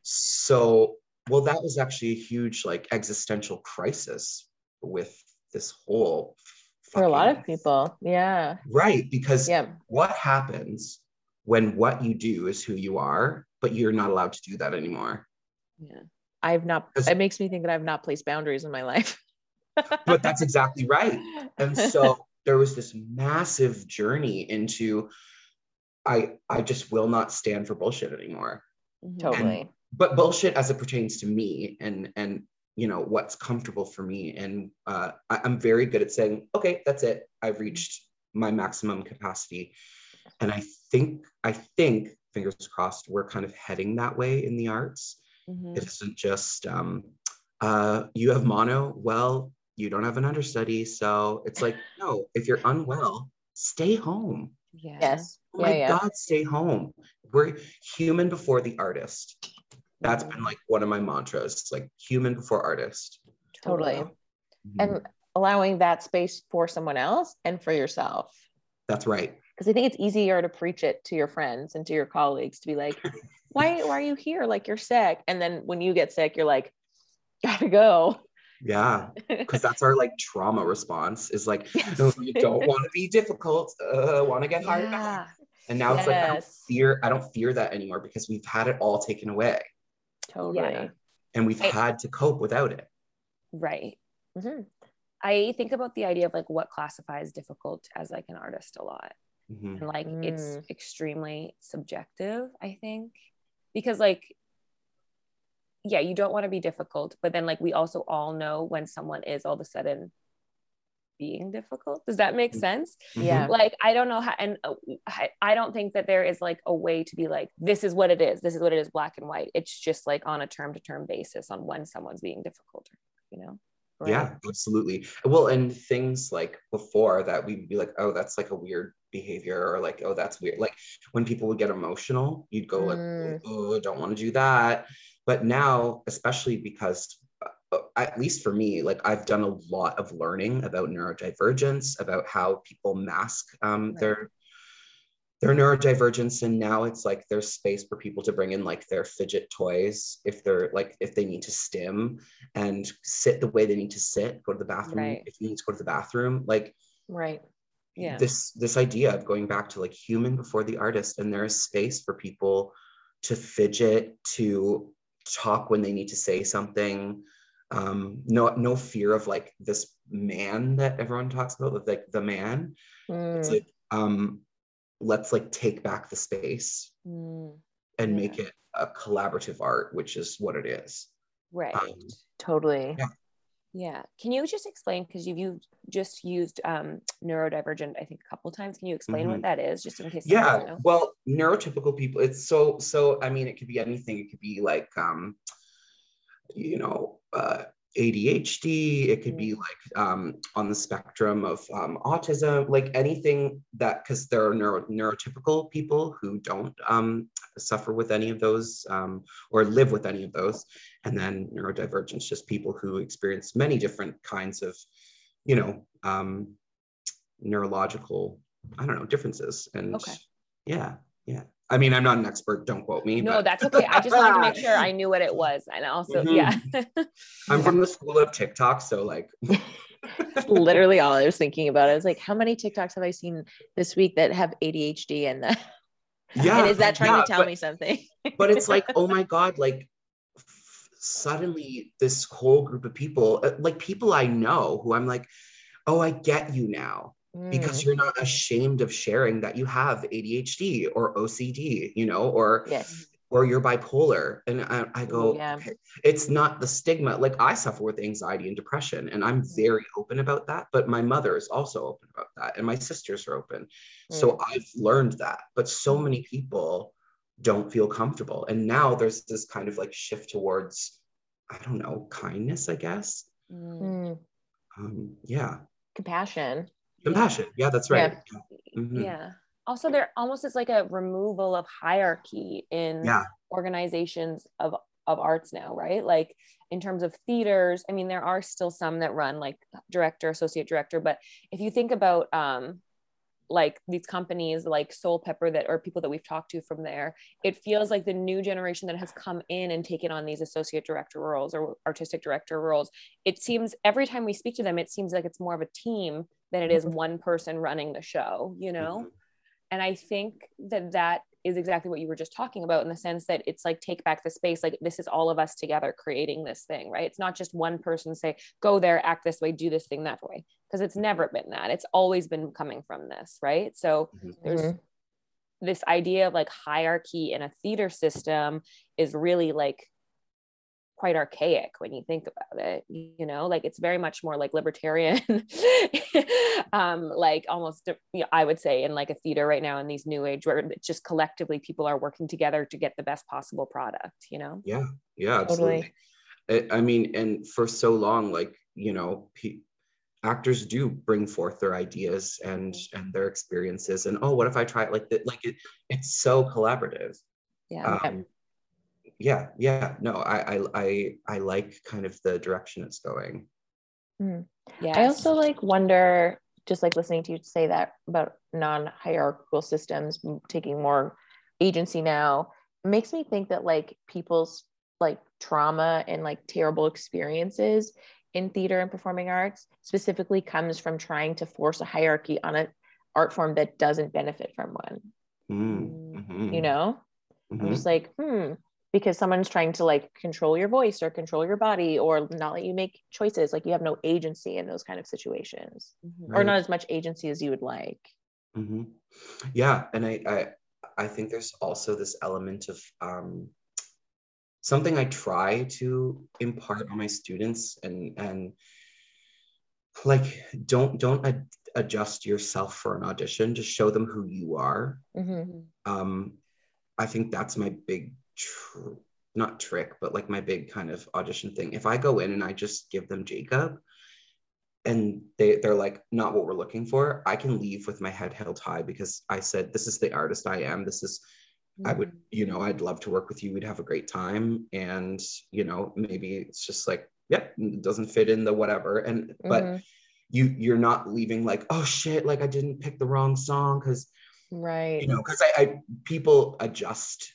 So well that was actually a huge like existential crisis with this whole for a lot of people yeah. Right because yeah. what happens when what you do is who you are but you're not allowed to do that anymore? Yeah. I've not it makes me think that i've not placed boundaries in my life. But that's exactly right. And so there was this massive journey into i i just will not stand for bullshit anymore. Mm-hmm. Totally and but bullshit as it pertains to me and and you know what's comfortable for me. And uh, I, am very good at saying okay that's it. I've reached my maximum capacity. And i think i think fingers crossed we're kind of heading that way in the arts. Mhm. it isn't just um uh you have mono well you don't have an understudy. So it's like no if you're unwell stay home. Yeah. Yes. oh Yeah, my yeah. god stay home. We're human before the artist that's been like one of my mantras like human before artist Totally. Mhm. And allowing that space for someone else and for yourself. that's right Because I think it's easier to preach it to your friends and to your colleagues to be like, why, why are you here? Like you're sick. And then when you get sick, you're like, gotta go. yeah because that's our like trauma response is like Yes. no you don't want to be difficult uh want to get hired back yeah and now it's like I don't fear i don't fear that anymore because we've had it all taken away Totally. Yeah. and we've I- had to cope without it right Mhm. i think about the idea of like what classifies difficult as like an artist a lot Mhm. and like it's Mm. extremely subjective i think because like yeah you don't want to be difficult but then like we also all know when someone is all of a sudden being difficult does that make Mhm. sense Yeah. like i don't know how and uh, I, I don't think that there is like a way to be like this is what it is this is what it is black and white it's just like on a term to term basis on when someone's being difficult you know Right. yeah absolutely well and things like before that we'd be like oh that's like a weird behavior or like oh that's weird like when people would get emotional you'd go like Mm. oh don't want to do that but now especially because at least for me like i've done a lot of learning about neurodivergence about how people mask um, Right. their their neurodivergence and now it's like there's space for people to bring in like their fidget toys if they're like if they need to stim and sit the way they need to sit go to the bathroom Right. if you need to go to the bathroom like Right. Yeah. this this idea of going back to like human before the artist and there is space for people to fidget to talk when they need to say something um no no fear of like this man that everyone talks about with like the man it's Mm. like um let's like take back the space Mm, and Yeah. make it a collaborative art which is what it is right Um, Totally. Yeah. yeah can you just explain because you've just used um neurodivergent i think a couple times can you explain what that is just in case yeah know? well neurotypical people it's so so i mean it could be anything it could be like um you know uh ADHD, it could be like um, on the spectrum of um, autism, like anything that, because there are neuro, neurotypical people who don't um, suffer with any of those um, or live with any of those. And then neurodivergence, just people who experience many different kinds of, you know, um, neurological, I don't know, differences. And Okay. yeah, yeah. I mean, I'm not an expert, don't quote me. no but- that's okay i just wanted to make sure i knew what it was and also Mhm. yeah I'm from the school of TikTok, so like, literally all I was thinking about. I was like, how many TikToks have I seen this week that have ADHD and that? yeah. and is that trying yeah, to tell but, me something? But it's like, oh my god, like f- suddenly this whole group of people, uh, like people I know, who I'm like, oh, I get you now because Mm, you're not ashamed of sharing that you have ADHD or OCD, you know, or yes. or you're bipolar. And I, I go, Yeah. okay, it's not the stigma. Like I suffer with anxiety and depression, and I'm very open about that. But my mother is also open about that, and my sisters are open. So I've learned that. But so many people don't feel comfortable. And now there's this kind of like shift towards, I don't know, kindness, I guess. Mm, Mm, Um, yeah. compassion. Compassion. Yeah, that's right. Yeah. Mhm. yeah also there almost is like a removal of hierarchy in Yeah. organizations of of arts now right like in terms of theaters i mean there are still some that run like director associate director but if you think about um like these companies like Soulpepper that or people that we've talked to from there it feels like the new generation that has come in and taken on these associate director roles or artistic director roles it seems every time we speak to them it seems like it's more of a team than it is one person running the show you know Mhm. and i think that that is exactly what you were just talking about in the sense that it's like take back the space like this is all of us together creating this thing right it's not just one person say go there act this way do this thing that way because it's never been that it's always been coming from this right so Mhm. there's Mhm. this idea of like hierarchy in a theater system is really like quite archaic when you think about it you know like it's very much more like libertarian um like almost you know, i would say in like a theater right now in these new age where just collectively people are working together to get the best possible product you know? Yeah yeah absolutely. Totally. I, I mean and for so long like you know pe- actors do bring forth their ideas and and their experiences and oh what if i try it like that like it it's so collaborative. Yeah um, yeah yeah no I, I i i like kind of the direction it's going mm. yeah i also like wonder just like listening to you say that about non-hierarchical systems taking more agency now makes me think that like people's like trauma and like terrible experiences in theater and performing arts specifically comes from trying to force a hierarchy on an art form that doesn't benefit from one mm. mm-hmm. you know mm-hmm. i'm just like hmm because someone's trying to like control your voice or control your body or not let you make choices like you have no agency in those kind of situations mm-hmm. right. or not as much agency as you would like mm-hmm. yeah and I, I i think there's also this element of um something i try to impart on my students and and like don't don't ad- adjust yourself for an audition just show them who you are mm-hmm. um i think that's my big tr- not trick, but like my big kind of audition thing. If I go in and I just give them Jacob and they, they're like, not what we're looking for, I can leave with my head held high because I said, this is the artist I am. This is, I would, mm-hmm. you know, I'd love to work with you. We'd have a great time. And, you know, maybe it's just like, yep, yeah, it doesn't fit in the whatever. And, but mm-hmm. you, you're not leaving like, oh shit, like I didn't pick the wrong song. Cause, right. You know, cause I, I people adjust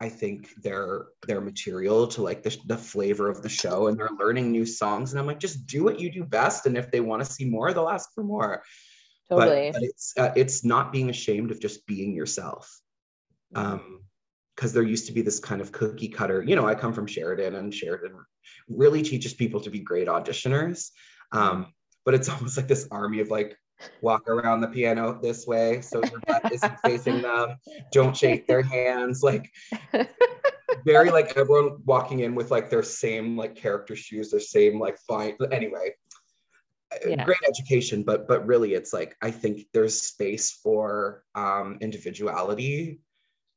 I think their their material to like the, the flavor of the show and they're learning new songs and I'm like just do what you do best and if they want to see more they'll ask for more. Totally. but, but it's uh, it's not being ashamed of just being yourself. Um because there used to be this kind of cookie cutter you know I come from Sheridan and Sheridan really teaches people to be great auditioners. Um but it's almost like this army of like walk around the piano this way so your butt isn't facing them don't shake their hands like very like everyone walking in with like their same like character shoes their same like fine anyway yeah. great education but but really it's like i think there's space for um individuality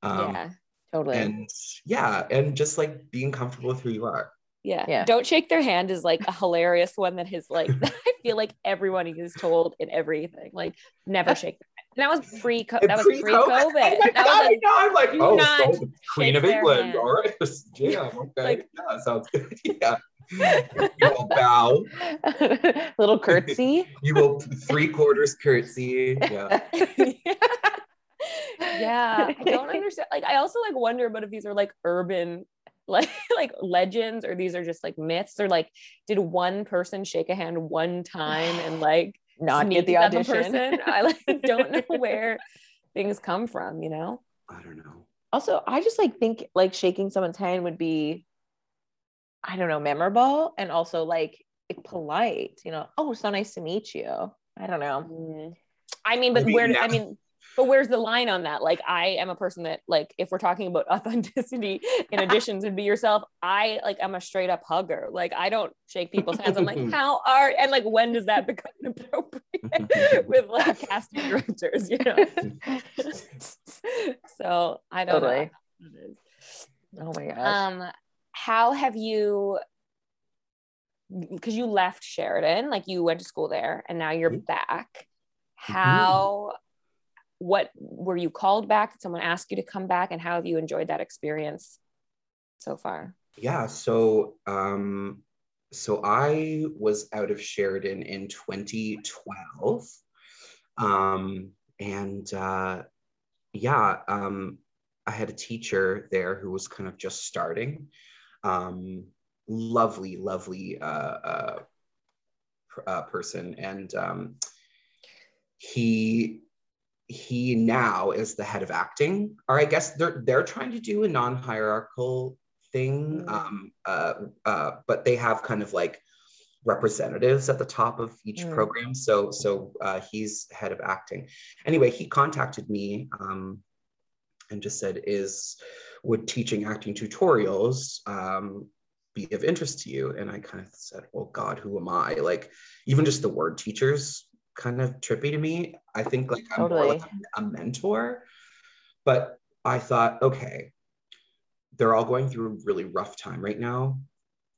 um yeah totally and yeah and just like being comfortable with who you are yeah. yeah. Don't shake their hand is like a hilarious one that has like I feel like everyone is told in everything. Like never shake their hand. that was pre that was pre COVID. Oh that God, was like, I'm like, oh, so Queen of England. Hand. All right. Yeah, okay. Like, yeah, sounds good. Yeah. you will bow. Little curtsy. you will three quarters curtsy. Yeah. yeah. I don't understand. Like I also like wonder about if these are like urban like like legends or these are just like myths or like did one person shake a hand one time and like not get the audition. person? I like don't know where things come from you know? I don't know. Also i just like think like shaking someone's hand would be i don't know memorable and also like polite you know? Oh so nice to meet you. I don't know. Mm. i mean but I mean, where yeah. i mean but where's the line on that? Like i am a person that like if we're talking about authenticity in addition to be yourself i like i'm a straight up hugger. Like i don't shake people's hands. I'm like how are and like when does that become appropriate with like casting directors you know? So i don't totally. know oh my gosh. Um how have you because you left sheridan like you went to school there and now you're mm-hmm. back. Mm-hmm. What were you called back? Did someone ask you to come back? And how have you enjoyed that experience so far? Yeah, so um, so I was out of Sheridan in 2012. Um, and uh, yeah, um, I had a teacher there who was kind of just starting. Um, lovely, lovely uh, uh, uh, person. And um, he he now is the head of acting, or I guess they're they're trying to do a non-hierarchical thing, mm. um, uh, uh, but they have kind of like representatives at the top of each mm. program. So so uh, he's head of acting. Anyway, he contacted me um, and just said, "Is would teaching acting tutorials um, be be of interest to you and i kind of said well god who am i like even just the word teachers kind of trippy to me i think like i'm Totally. more like a, a mentor but i thought okay they're all going through a really rough time right now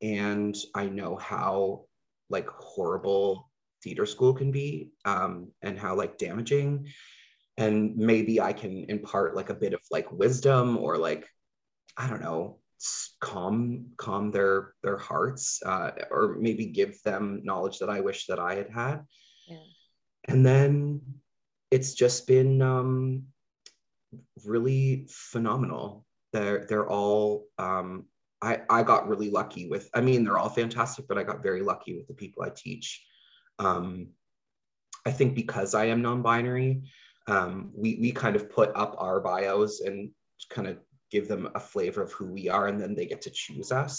and i know how like horrible theater school can be um, and how like damaging and maybe i can impart like a bit of like wisdom or like i don't know calm calm their their hearts uh, or maybe give them knowledge that i wish that i had had Yeah. And then it's just been um, really phenomenal. They're they're all um, I, I got really lucky with i mean they're all fantastic but i got very lucky with the people i teach. Um, i think because i am non-binary um, we we kind of put up our bios and kind of give them a flavor of who we are and then they get to choose us.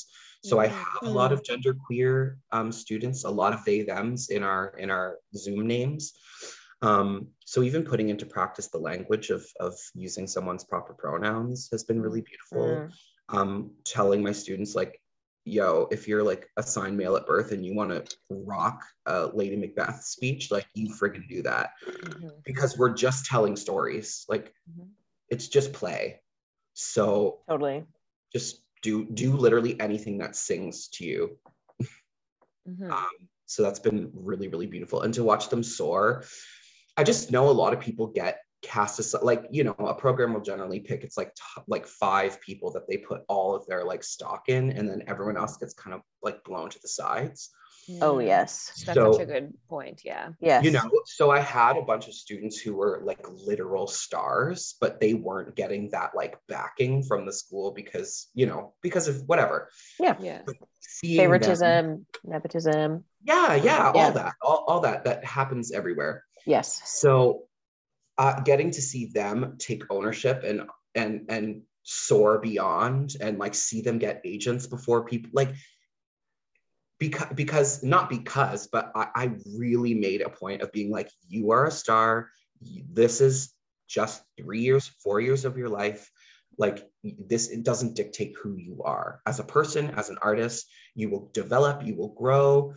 So i have a lot of genderqueer um, students a lot of they thems in our in our zoom names. Um, so even putting into practice the language of of using someone's proper pronouns has been really beautiful. Mm. um, telling my students like yo if you're like assigned male at birth and you want to rock a lady macbeth speech like you friggin' do that. Mhm. because we're just telling stories. Like Mhm. it's just play so Totally. just do do literally anything that sings to you Mhm. um, so that's been really really beautiful and to watch them soar i just know a lot of people get cast aside like you know a program will generally pick it's like top, like five people that they put all of their like stock in and then everyone else gets kind of like blown to the sides Oh yes. That's So- such a good point. Yeah. Yes. you know so i had a bunch of students who were like literal stars but they weren't getting that like backing from the school because you know because of whatever Yeah. Seeing them- favoritism, nepotism. yeah yeah all that all, all that that happens everywhere Yes. so uh, getting to see them take ownership and and and soar beyond and like see them get agents before people like because because not because but I, I really made a point of being like you are a star. This is just three years four years of your life. Like this it doesn't dictate who you are. As a person as an artist you will develop you will grow.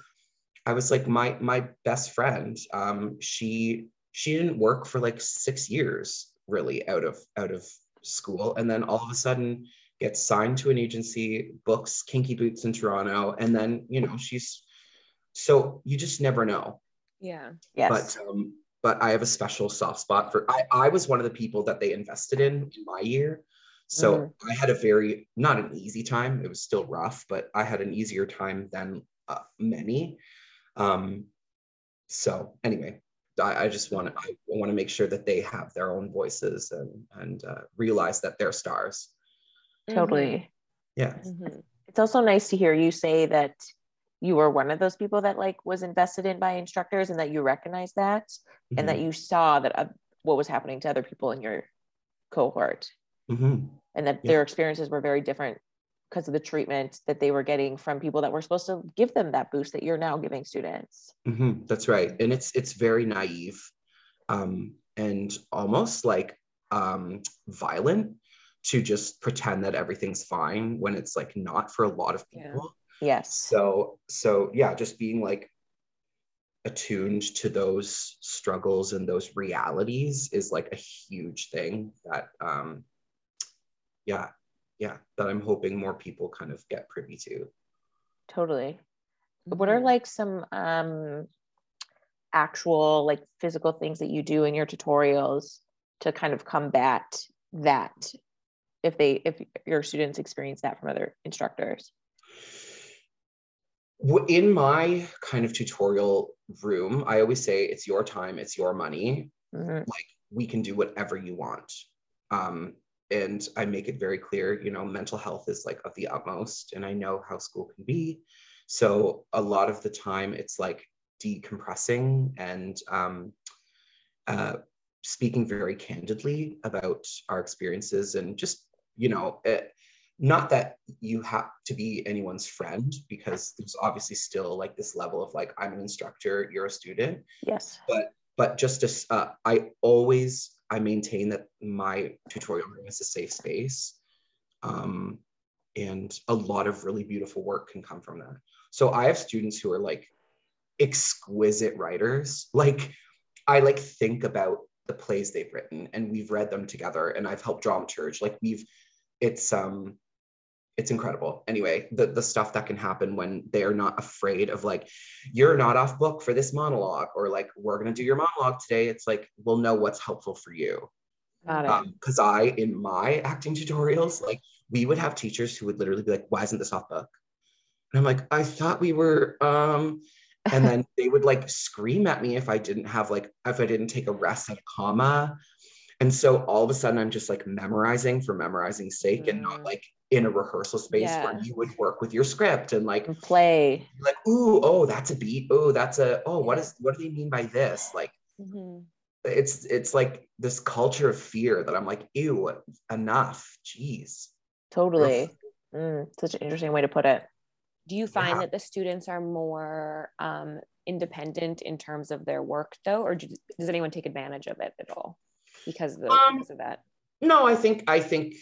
I was like my my best friend um she she didn't work for like six years really out of out of school. And then all of a sudden gets signed to an agency books kinky boots in toronto and then you know she's so you just never know Yeah. Yes. but um but i have a special soft spot for i i was one of the people that they invested in in my year so i had a very not an easy time it was still rough but i had an easier time than uh, many um so anyway I, I just want to I want to make sure that they have their own voices and and uh, realize that they're stars. Totally. Yeah. Mhm. It's also nice to hear you say that you were one of those people that like was invested in by instructors and that you recognize that and that you saw that uh, what was happening to other people in your cohort Mhm. and that Yeah. their experiences were very different because of the treatment that they were getting from people that were supposed to give them that boost that you're now giving students. Mhm. That's right, and it's it's very naive, um, and almost like um, violent to just pretend that everything's fine when it's like not for a lot of Yeah. people. Yes. So so yeah, just being like attuned to those struggles and those realities is like a huge thing that um yeah yeah that i'm hoping more people kind of get privy to totally. What are Mhm. like some um actual like physical things that you do in your tutorials to kind of combat that if they if your students experience that from other instructors? In my kind of tutorial room i always say it's your time it's your money Mhm. we can do whatever you want um and i make it very clear you know mental health is like of the utmost and i know how school can be so a lot of the time it's like decompressing and um uh speaking very candidly about our experiences and just you know it, not that you have to be anyone's friend because there's obviously still like this level of like i'm an instructor you're a student. Yes. but but just as uh, I always I maintain that my tutorial room is a safe space, um, and a lot of really beautiful work can come from that. So i have students who are like exquisite writers. Like i like think about the plays they've written and we've read them together and i've helped dramaturge like we've it's um it's incredible. Anyway the the stuff that can happen when they're not afraid of like you're not off book for this monologue or like we're going to do your monologue today it's like we'll know what's helpful for you. Because um, i in my acting tutorials like we would have teachers who would literally be like why isn't this off book? And i'm like i thought we were um and then they would like scream at me if i didn't have like if i didn't take a rest at a comma and so all of a sudden i'm just like memorizing for memorizing sake mm. and not mm. like in a rehearsal space yeah. where you would work with your script and like and play like ooh oh that's a beat oh that's a oh what is what do they mean by this like mm-hmm. it's it's like this culture of fear that i'm like ew enough jeez totally mm, such an interesting way to put it do you find yeah. that the students are more um, independent in terms of their work though or do, does anyone take advantage of it at all because of, the, um, because of that? no i think i think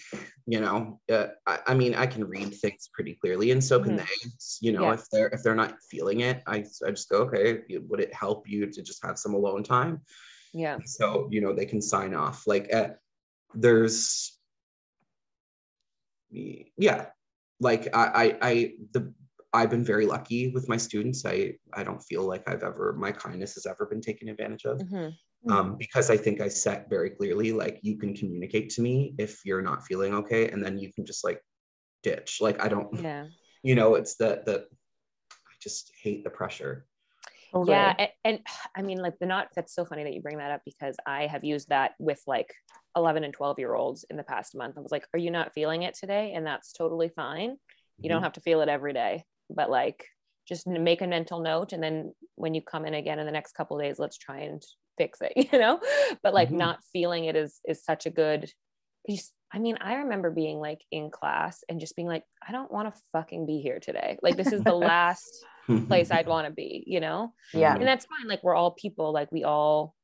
you know uh, I, I, mean i can read things pretty clearly and so can mm-hmm. they you know yeah. if they're if they're not feeling it I, I just go okay would it help you to just have some alone time? Yeah. So you know they can sign off. Like uh, there's yeah. Like I, I i the i've been very lucky with my students. I i don't feel like i've ever my kindness has ever been taken advantage of. Mm-hmm um, mm-hmm. because I think I set very clearly like you can communicate to me if you're not feeling okay, and then you can just like ditch. Like I don't, yeah, you know, it's the the I just hate the pressure. Okay. Yeah, and, and I mean, like the not. That's so funny that you bring that up because I have used that with like 11 and 12 year olds in the past month. I was like, "Are you not feeling it today?" And that's totally fine. You mm-hmm. don't have to feel it every day, but like just make a mental note and then when you come in again in the next couple days let's try and fix it you know but like mm-hmm. not feeling it is is such a good I mean, I remember being like in class and just being like, I don't want to fucking be here today. Like, this is the last place I'd want to be, you know? Yeah. And that's fine. Like, we're all people, like, we all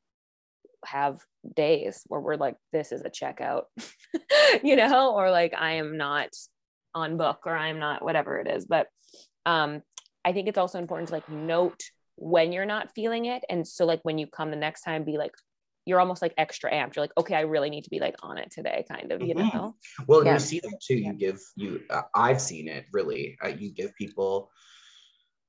have days where we're like, this is a checkout, you know, or like, I am not on book or I'm not whatever it is. But um, I think it's also important to like note when you're not feeling it. And so like when you come the next time, be like, you're almost like extra amped. You're like, okay, I really need to be like on it today, kind of, you mm-hmm. know? Well, yeah. you see that too. You give you, uh, I've seen it really. Uh, you give people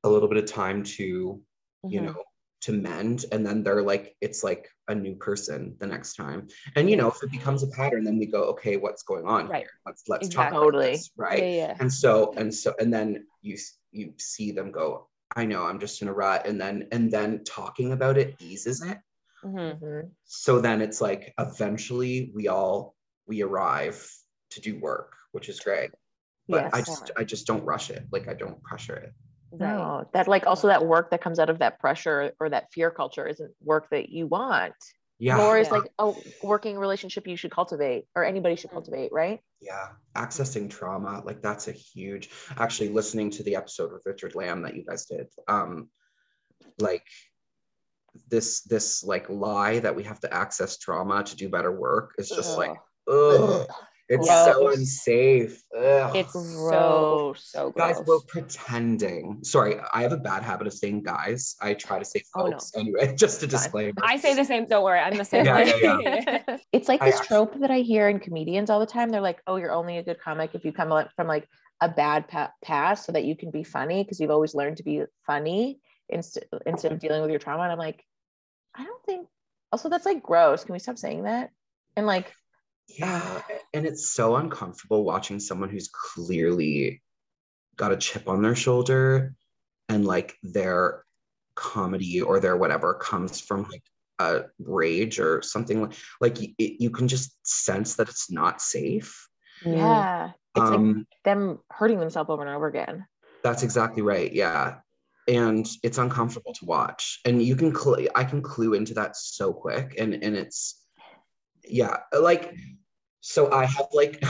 a little bit of time to, mm-hmm. you know, to mend, and then they're like, it's like a new person the next time. And you know, if it becomes a pattern, then we go, okay, what's going on right. here? Let's let's exactly. talk about this, right? Yeah, yeah. And so and so, and then you you see them go, I know I'm just in a rut. And then, and then talking about it eases it. Mm-hmm. So then it's like eventually we all, we arrive to do work, which is great. But yes. I just, I just don't rush it. Like I don't pressure it. No, that like also that work that comes out of that pressure or that fear culture isn't work that you want yeah more is yeah. like a working relationship you should cultivate or anybody should cultivate right yeah accessing trauma like that's a huge actually listening to the episode with richard lamb that you guys did um like this this like lie that we have to access trauma to do better work is just ugh. like ugh. It's gross. so unsafe. Ugh. It's so so gross. Guys, we're pretending. Sorry, I have a bad habit of saying guys. I try to say folks oh, no. anyway, just a disclaimer. I say the same. Don't worry, I'm the same. yeah, yeah, yeah. it's like this trope that I hear in comedians all the time. They're like, "Oh, you're only a good comic if you come from like a bad pa- past, so that you can be funny because you've always learned to be funny instead instead of dealing with your trauma." And I'm like, I don't think. Also, that's like gross. Can we stop saying that? And like yeah. And it's so uncomfortable watching someone who's clearly got a chip on their shoulder and like their comedy or their whatever comes from like a rage or something like like it, you can just sense that it's not safe. Yeah. It's um, like them hurting themselves over and over again. That's exactly right. Yeah. And it's uncomfortable to watch. And you can cl- I can clue into that so quick and and it's yeah, like so I have like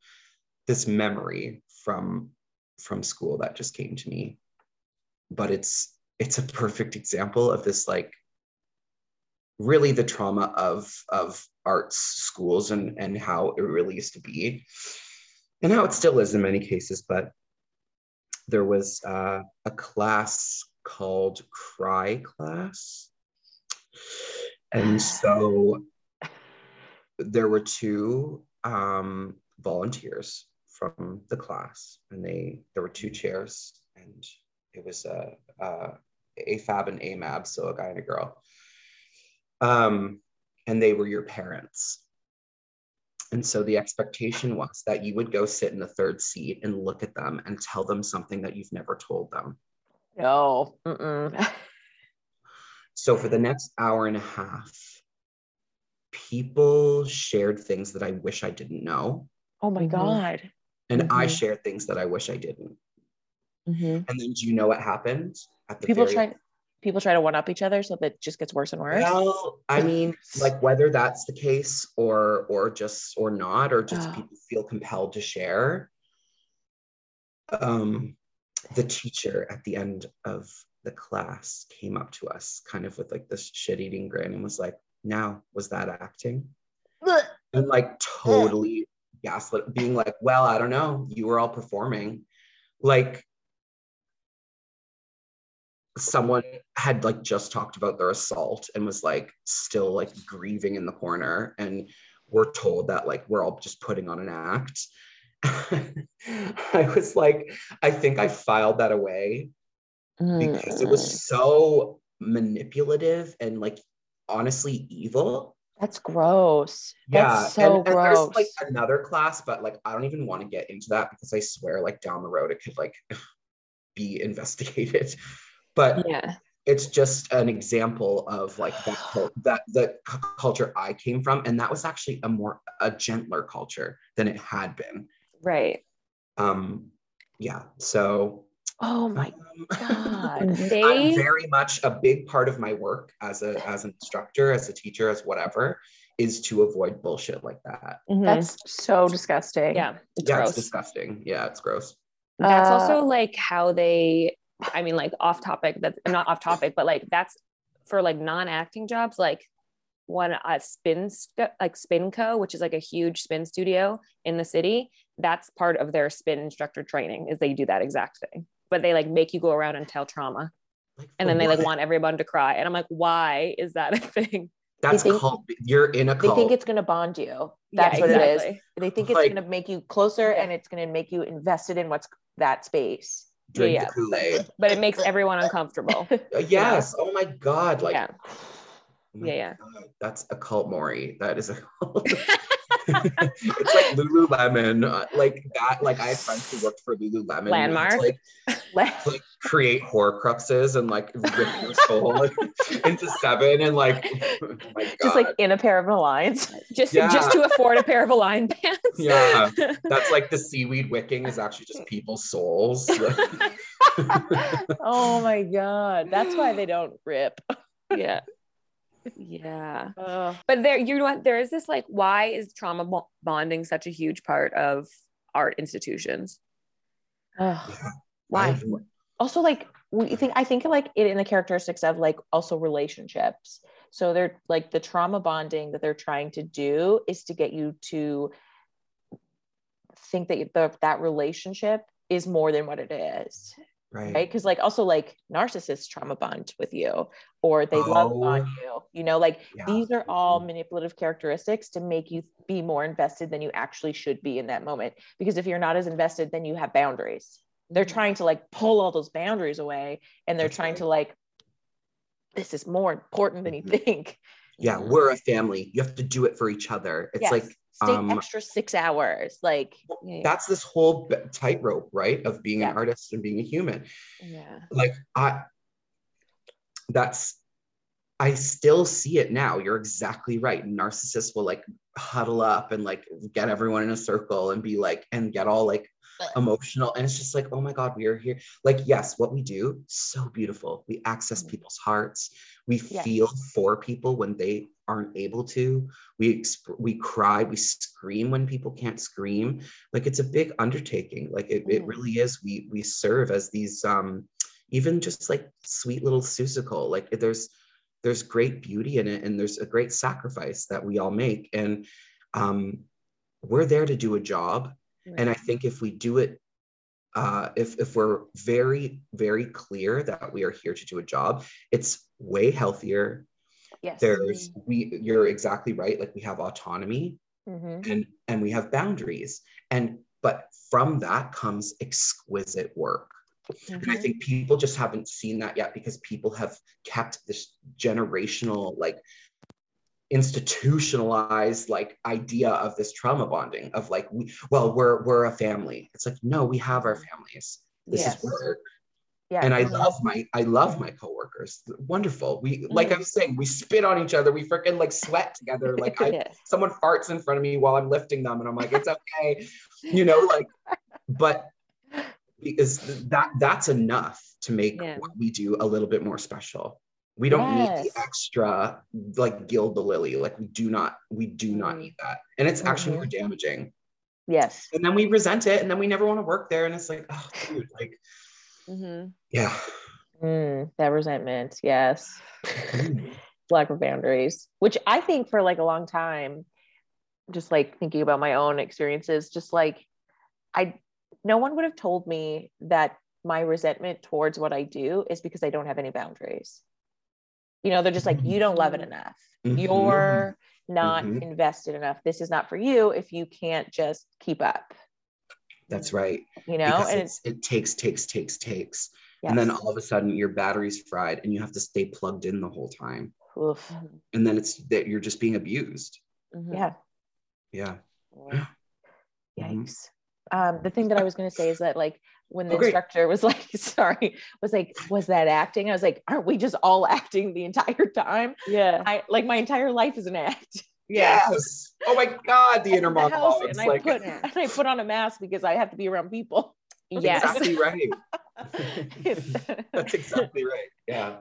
this memory from from school that just came to me. But it's it's a perfect example of this like really the trauma of of arts schools and and how it really used to be and how it still is in many cases, but there was uh, a class called Cry Class. And so there were two um, volunteers from the class, and they there were two chairs, and it was a, a AFAB and AMAB, so a guy and a girl. Um, and they were your parents. And so the expectation was that you would go sit in the third seat and look at them and tell them something that you've never told them. No. So for the next hour and a half, people shared things that I wish I didn't know. Oh my Mm-hmm. God. And I Mhm. shared things that I wish I didn't. Mhm. And then do you know what happened? At the People very try people try to one up each other so that it just gets worse and worse. Well, I mean, like whether that's the case or or just or not, or just Oh. people feel compelled to share. Um, the teacher at the end of the class came up to us, kind of with like this shit-eating grin, and was like, "Now, was that acting?" And like totally gaslit, being like, "Well, I don't know. You were all performing." Like someone had like just talked about their assault and was like still like grieving in the corner and we're told that like we're all just putting on an act i was like i think i filed that away because it Mm. was so manipulative and like honestly evil That's gross. yeah That's so and, and gross. there's like another class but like i don't even want to get into that because i swear like down the road it could like be investigated but yeah. it's just an example of like that cul- that the cu- culture I came from, and that was actually a more a gentler culture than it had been. Right. Um, yeah, so oh my um, God. I'm very much a big part of my work as a as an instructor, as a teacher, as whatever, is to avoid bullshit like that. Mhm. That's so disgusting. yeah. It's yeah, gross. it's disgusting. Yeah, it's gross. that's Uh, also like how they i mean like off topic that not off topic but like that's for like non-acting jobs like one uh spin Sc- like spinco which is like a huge spin studio in the city that's part of their spin instructor training is they do that exact thing but they like make you go around and tell trauma Like, and then they like want everyone to cry and i'm like why is that a thing that's think- cult. You're in a cult. They think it's gonna bond you. Yeah, That's what it is. They think it's Like- gonna make you closer Yeah. and it's gonna make you invested in what's that space. drink yeah. the Kool-Aid. but it makes everyone uncomfortable Uh, yes. Oh my god. Like yeah Oh my Yeah, yeah. God, that's a cult, Maury. That is a cult. It's like Lululemon, uh, like that. Like I had friends who worked for Lululemon. and had to, Landmark. like, like create Horcruxes and like rip your soul into seven and like, oh my God. Just like in a pair of Malines. just Yeah. just to afford a pair of align pants Yeah. that's like the seaweed wicking is actually just people's souls. oh my god. That's why they don't rip. yeah yeah. Ugh. but there you know what? There is this like why is trauma bo- bonding such a huge part of art institutions? Ugh. why? also like we think i think like it in the characteristics of like also relationships. So they're like the trauma bonding that they're trying to do is to get you to think that the, that relationship is more than what it is. Right. right? Because like also like narcissists trauma bond with you or they love Oh. on you you know like Yeah. these are all manipulative characteristics to make you be more invested than you actually should be in that moment because if you're not as invested then you have boundaries they're trying to like pull all those boundaries away and they're That's trying right. to like this is more important than you Mhm. think Yeah, we're a family. You have to do it for each other. It's Yes. like stay um, extra six hours like yeah, that's this whole tightrope, right? Of being Yeah. an artist and being a human. yeah Like I that's I still see it now. You're exactly right. Narcissists will like huddle up and like get everyone in a circle and be like and get all like emotional and it's just like oh my god we are here like yes what we do so beautiful we access Mhm. people's hearts we Yeah. feel for people when they aren't able to we exp- we cry we scream when people can't scream like it's a big undertaking like it, it Mhm. really is we we serve as these um even just like sweet little susicle like there's there's great beauty in it and there's a great sacrifice that we all make and um we're there to do a job And I think if we do it, uh, if if we're very very clear that we are here to do a job, it's way healthier. Yes. There's we you're exactly right. Like we have autonomy Mhm. and and we have boundaries and but from that comes exquisite work and i mm-hmm. think people just haven't seen that yet because people have kept this generational like institutionalized like idea of this trauma bonding of like we well we're we're a family it's like no we have our families this Yes. is work Yeah. and I love my I love my coworkers. Wonderful. We like I mm-hmm. was saying, we spit on each other. We freaking like sweat together. Like I, someone farts in front of me while I'm lifting them, and I'm like, it's okay, you know, like. But because that that's enough to make Yeah. what we do a little bit more special. We don't need the extra like gild the lily. Like we do not we do not Mhm. need that, and it's actually more damaging. Yes. And then we resent it, and then we never want to work there, and it's like, oh, dude, like Mhm. yeah. Mm, that resentment. Yes. Lack of boundaries, which I think for like a long time, just like thinking about my own experiences, just like I, no one would have told me that my resentment towards what I do is because I don't have any boundaries. You know, they're just like, you don't love it Mhm. enough. Mhm. You're not Mhm. invested enough. This is not for you if you can't just keep up, That's right. you know? because and it's, it takes, takes, takes, takes. yes. And then all of a sudden your battery's fried and you have to stay plugged in the whole time. Oof. And then it's that you're just being abused. Mhm. Yeah. Yeah. Yikes. Um, the thing that I was going to say is that, like, when the Oh, instructor was like, sorry, was like, was that acting? I was like, aren't we just all acting the entire time? Yeah. I like my entire life is an act. Yes. Oh my God. The inner In the monologue. and It's I like, put and I put on a mask because I have to be around people. Yes. exactly right. That's exactly right. Yeah.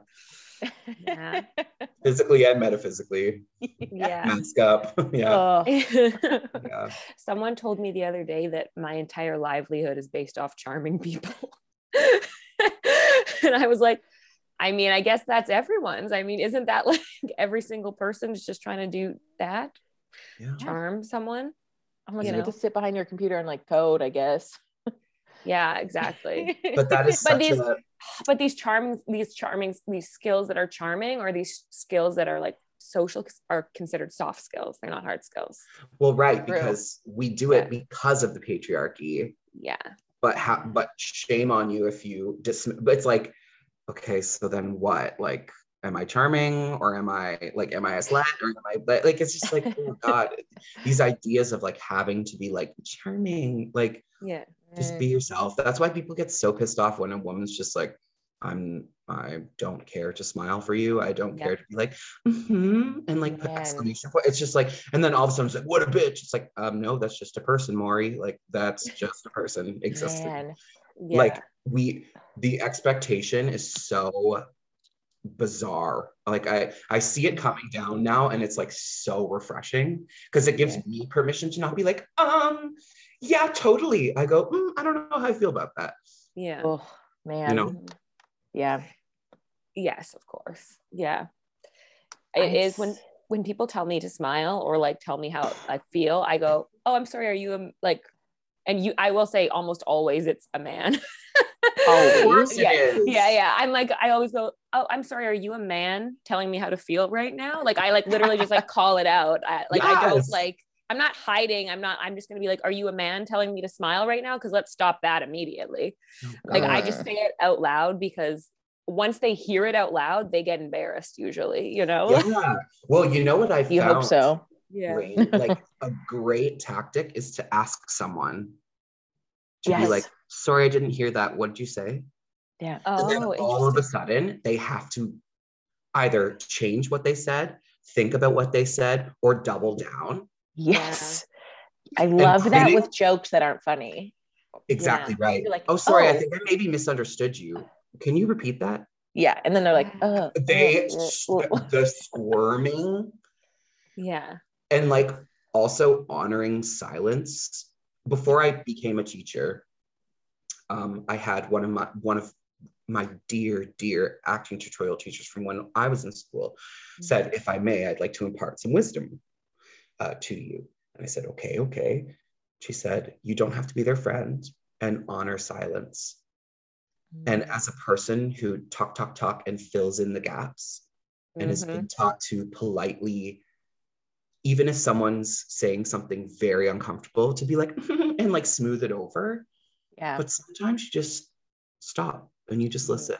Yeah. Physically and metaphysically. Yeah. Mask up. yeah. Oh, Yeah. Someone told me the other day that my entire livelihood is based off charming people. and I was like, I mean, I guess that's everyone's. I mean, isn't that like every single person is just trying to do that? Yeah. Charm someone? Unless You you get know? to sit behind your computer and like code, I guess. Yeah, exactly. But that is But such these- a but these charming, these charming, these skills that are charming or these skills that are like social are considered soft skills. They're not hard skills. well, right, True. because we do it Yeah. because of the patriarchy. Yeah. but how but shame on you if you dismiss but it's like okay so then what like am i charming or am i like am i a slut or am i but like it's just like oh god these ideas of like having to be like charming like Yeah. Just be yourself. That's why people get so pissed off when a woman's just like i'm i don't care to smile for you. I don't Yeah. care to be like "Mhm," and like put exclamation point. It's just like and then all of a sudden it's like what a bitch. It's like um no that's just a person maury. Like that's just a person existing. Yeah. like we the expectation is so bizarre. Like i i see it coming down now and it's like so refreshing because it gives Yeah. me permission to not be like um yeah totally i go "Mm, i don't know how i feel about that yeah. Oh man. You know? Yeah. Yes, of course. Yeah. I It is when s- when people tell me to smile or like tell me how I feel, I go, "Oh, I'm sorry. Are you a, like?" And you, I will say almost always it's a man. Always? Of it yeah, is. yeah, yeah. I'm like, I always go, "Oh, I'm sorry. Are you a man telling me how to feel right now?" Like I like literally just like call it out. I, like I don't like. I'm not hiding. I'm not. I'm just gonna be like, "Are you a man telling me to smile right now?" Because let's stop that immediately. Oh, like I just say it out loud because once they hear it out loud, they get embarrassed usually, you know? yeah well you know what i You found hope so. great, like a great tactic is to ask someone to be like sorry i didn't hear that what did you say Yeah. And then Oh, all of a sudden, they have to either change what they said, think about what they said, or double down. Yes. I love that putting- with jokes that aren't funny. Exactly right. Like, oh, sorry, I "Oh." think I maybe misunderstood you. Can you repeat that? Yeah. And then they're like, uh, They the squirming Yeah. and like also honoring silence. Before I became a teacher, um, I had one of my one of my dear, dear acting tutorial teachers from when I was in school said, if I may, I'd like to impart some wisdom uh, to you. And I said, okay, okay. she said, You don't have to be their friend and honor silence. And as a person who talk, talk, talk and fills in the gaps and has been taught to politely, even if someone's saying something very uncomfortable, to be like, and like smooth it over. Yeah. But sometimes you just stop and you just Mhm. listen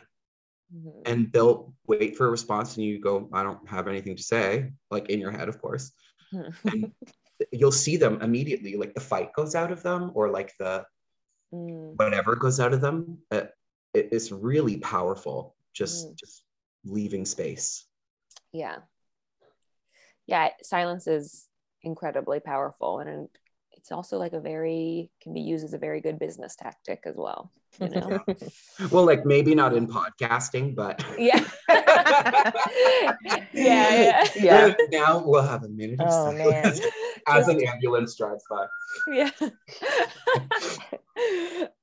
Mhm. and they'll wait for a response and you go, I don't have anything to say, like in your head, of course. And you'll see them immediately, like the fight goes out of them or like the Mm. whatever goes out of them. Uh, it is really powerful, just Mm. just leaving space. yeah yeah silence is incredibly powerful and it's also like a very can be used as a very good business tactic as well you know Well, like maybe not in podcasting, but yeah yeah yeah Yeah. now we'll have a minute of Oh, silence man. as an ambulance drives by. yeah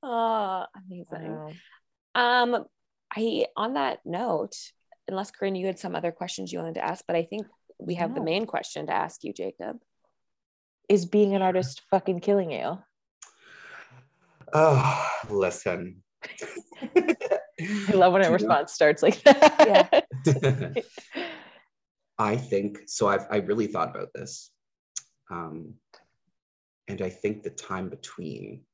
oh amazing Wow. um i on that note unless corinne you had some other questions you wanted to ask but i think we have the main question to ask you jacob Is being an artist fucking killing you? Oh, listen. I love when a Do you know- response starts like that. I think so. I've I really thought about this, um, and I think the time between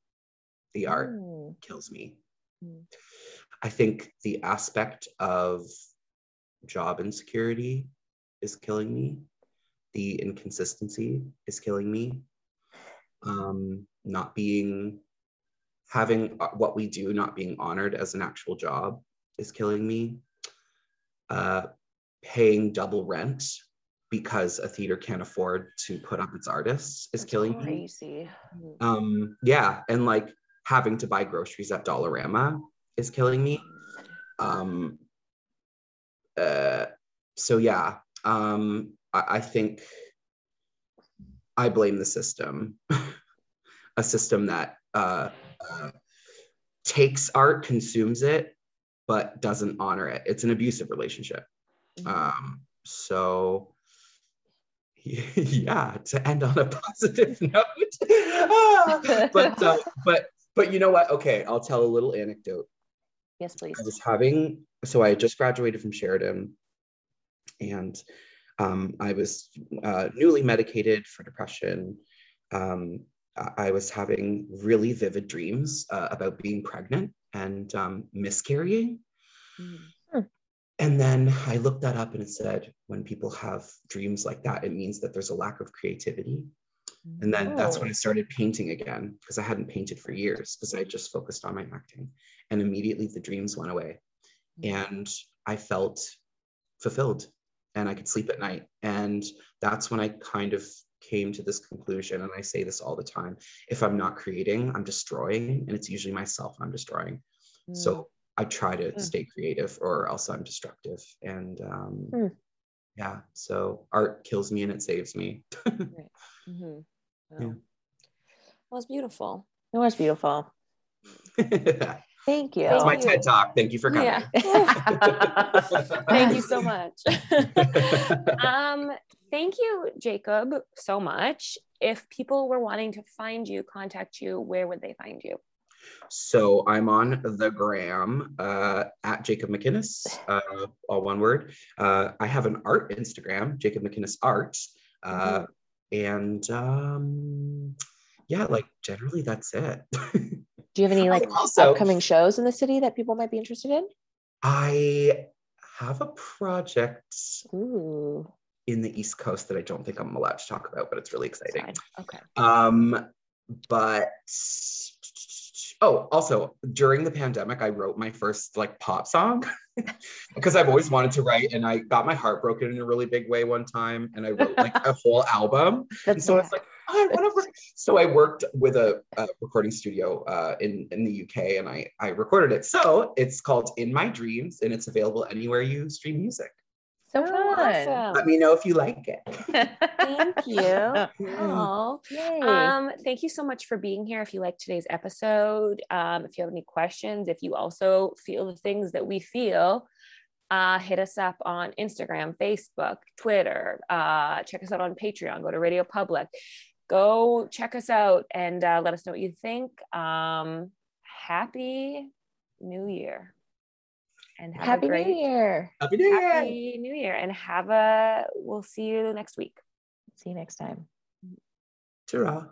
the art Mm. kills me. Mm. I think the aspect of job insecurity is killing me. The inconsistency is killing me. Um, not being having uh, what we do not being honored as an actual job is killing me. Uh, paying double rent because a theater can't afford to put up its artists is That's killing me crazy. um yeah and like having to buy groceries at dollarama is killing me um uh so yeah um i, I think i blame the system a system that uh, uh takes art consumes it but doesn't honor it. It's an abusive relationship. Um so yeah to end on a positive note. Ah, but uh, but but you know what? Okay i'll tell a little anecdote. Yes, please. i was having so i just graduated from sheridan and um, i was uh, newly medicated for depression. Um, I- was having really vivid dreams uh, about being pregnant and um, miscarrying and then I looked that up and it said when people have dreams like that, it means that there's a lack of creativity. And then that's when Oh. I started painting again because I hadn't painted for years because I just focused on my acting. And immediately the dreams went away. And I felt fulfilled and I could sleep at night. And that's when I kind of came to this conclusion. And I say this all the time if I'm not creating, I'm destroying. And it's usually myself I'm destroying. So I try to Mm. stay creative or else I'm destructive. And um, Mm. yeah, so art kills me and it saves me. Mhm. Wow. Yeah. Well, it's beautiful. It was beautiful. Thank you. That's my. TED talk. Thank you for coming. Yeah. Thank you so much. um, thank you, Jacob, so much. If people were wanting to find you, contact you, where would they find you? So I'm on the gram uh, at Jacob McInnes, uh, all one word. Uh, I have an art Instagram, Jacob McInnes Art. Uh, And um, yeah, like generally that's it. Do you have any like also, upcoming shows in the city that people might be interested in? I have a project Ooh. In the East Coast that I don't think I'm allowed to talk about, but it's really exciting. Fine. Okay. Um, but oh, also during the pandemic, I wrote my first like pop song because I've always wanted to write, and I got my heart broken in a really big way one time, and I wrote like a whole album. And so I was like, oh, I want to. Work. So I worked with a, a recording studio uh, in in the UK, and I I recorded it. So it's called In My Dreams, and it's available anywhere you stream music. So Oh, fun. awesome. Let me know if you like it. Thank you. Oh, Yay. um, thank you so much for being here. If you like today's episode, um, if you have any questions, if you also feel the things that we feel, uh, hit us up on Instagram, Facebook, Twitter. Uh, check us out on Patreon. Go to Radio Public. go check us out and uh, let us know what you think. Um, happy New Year. And happy great, New Year. Happy New Year. Happy New Year. And have a, we'll see you next week. See you next time. Ta-ra.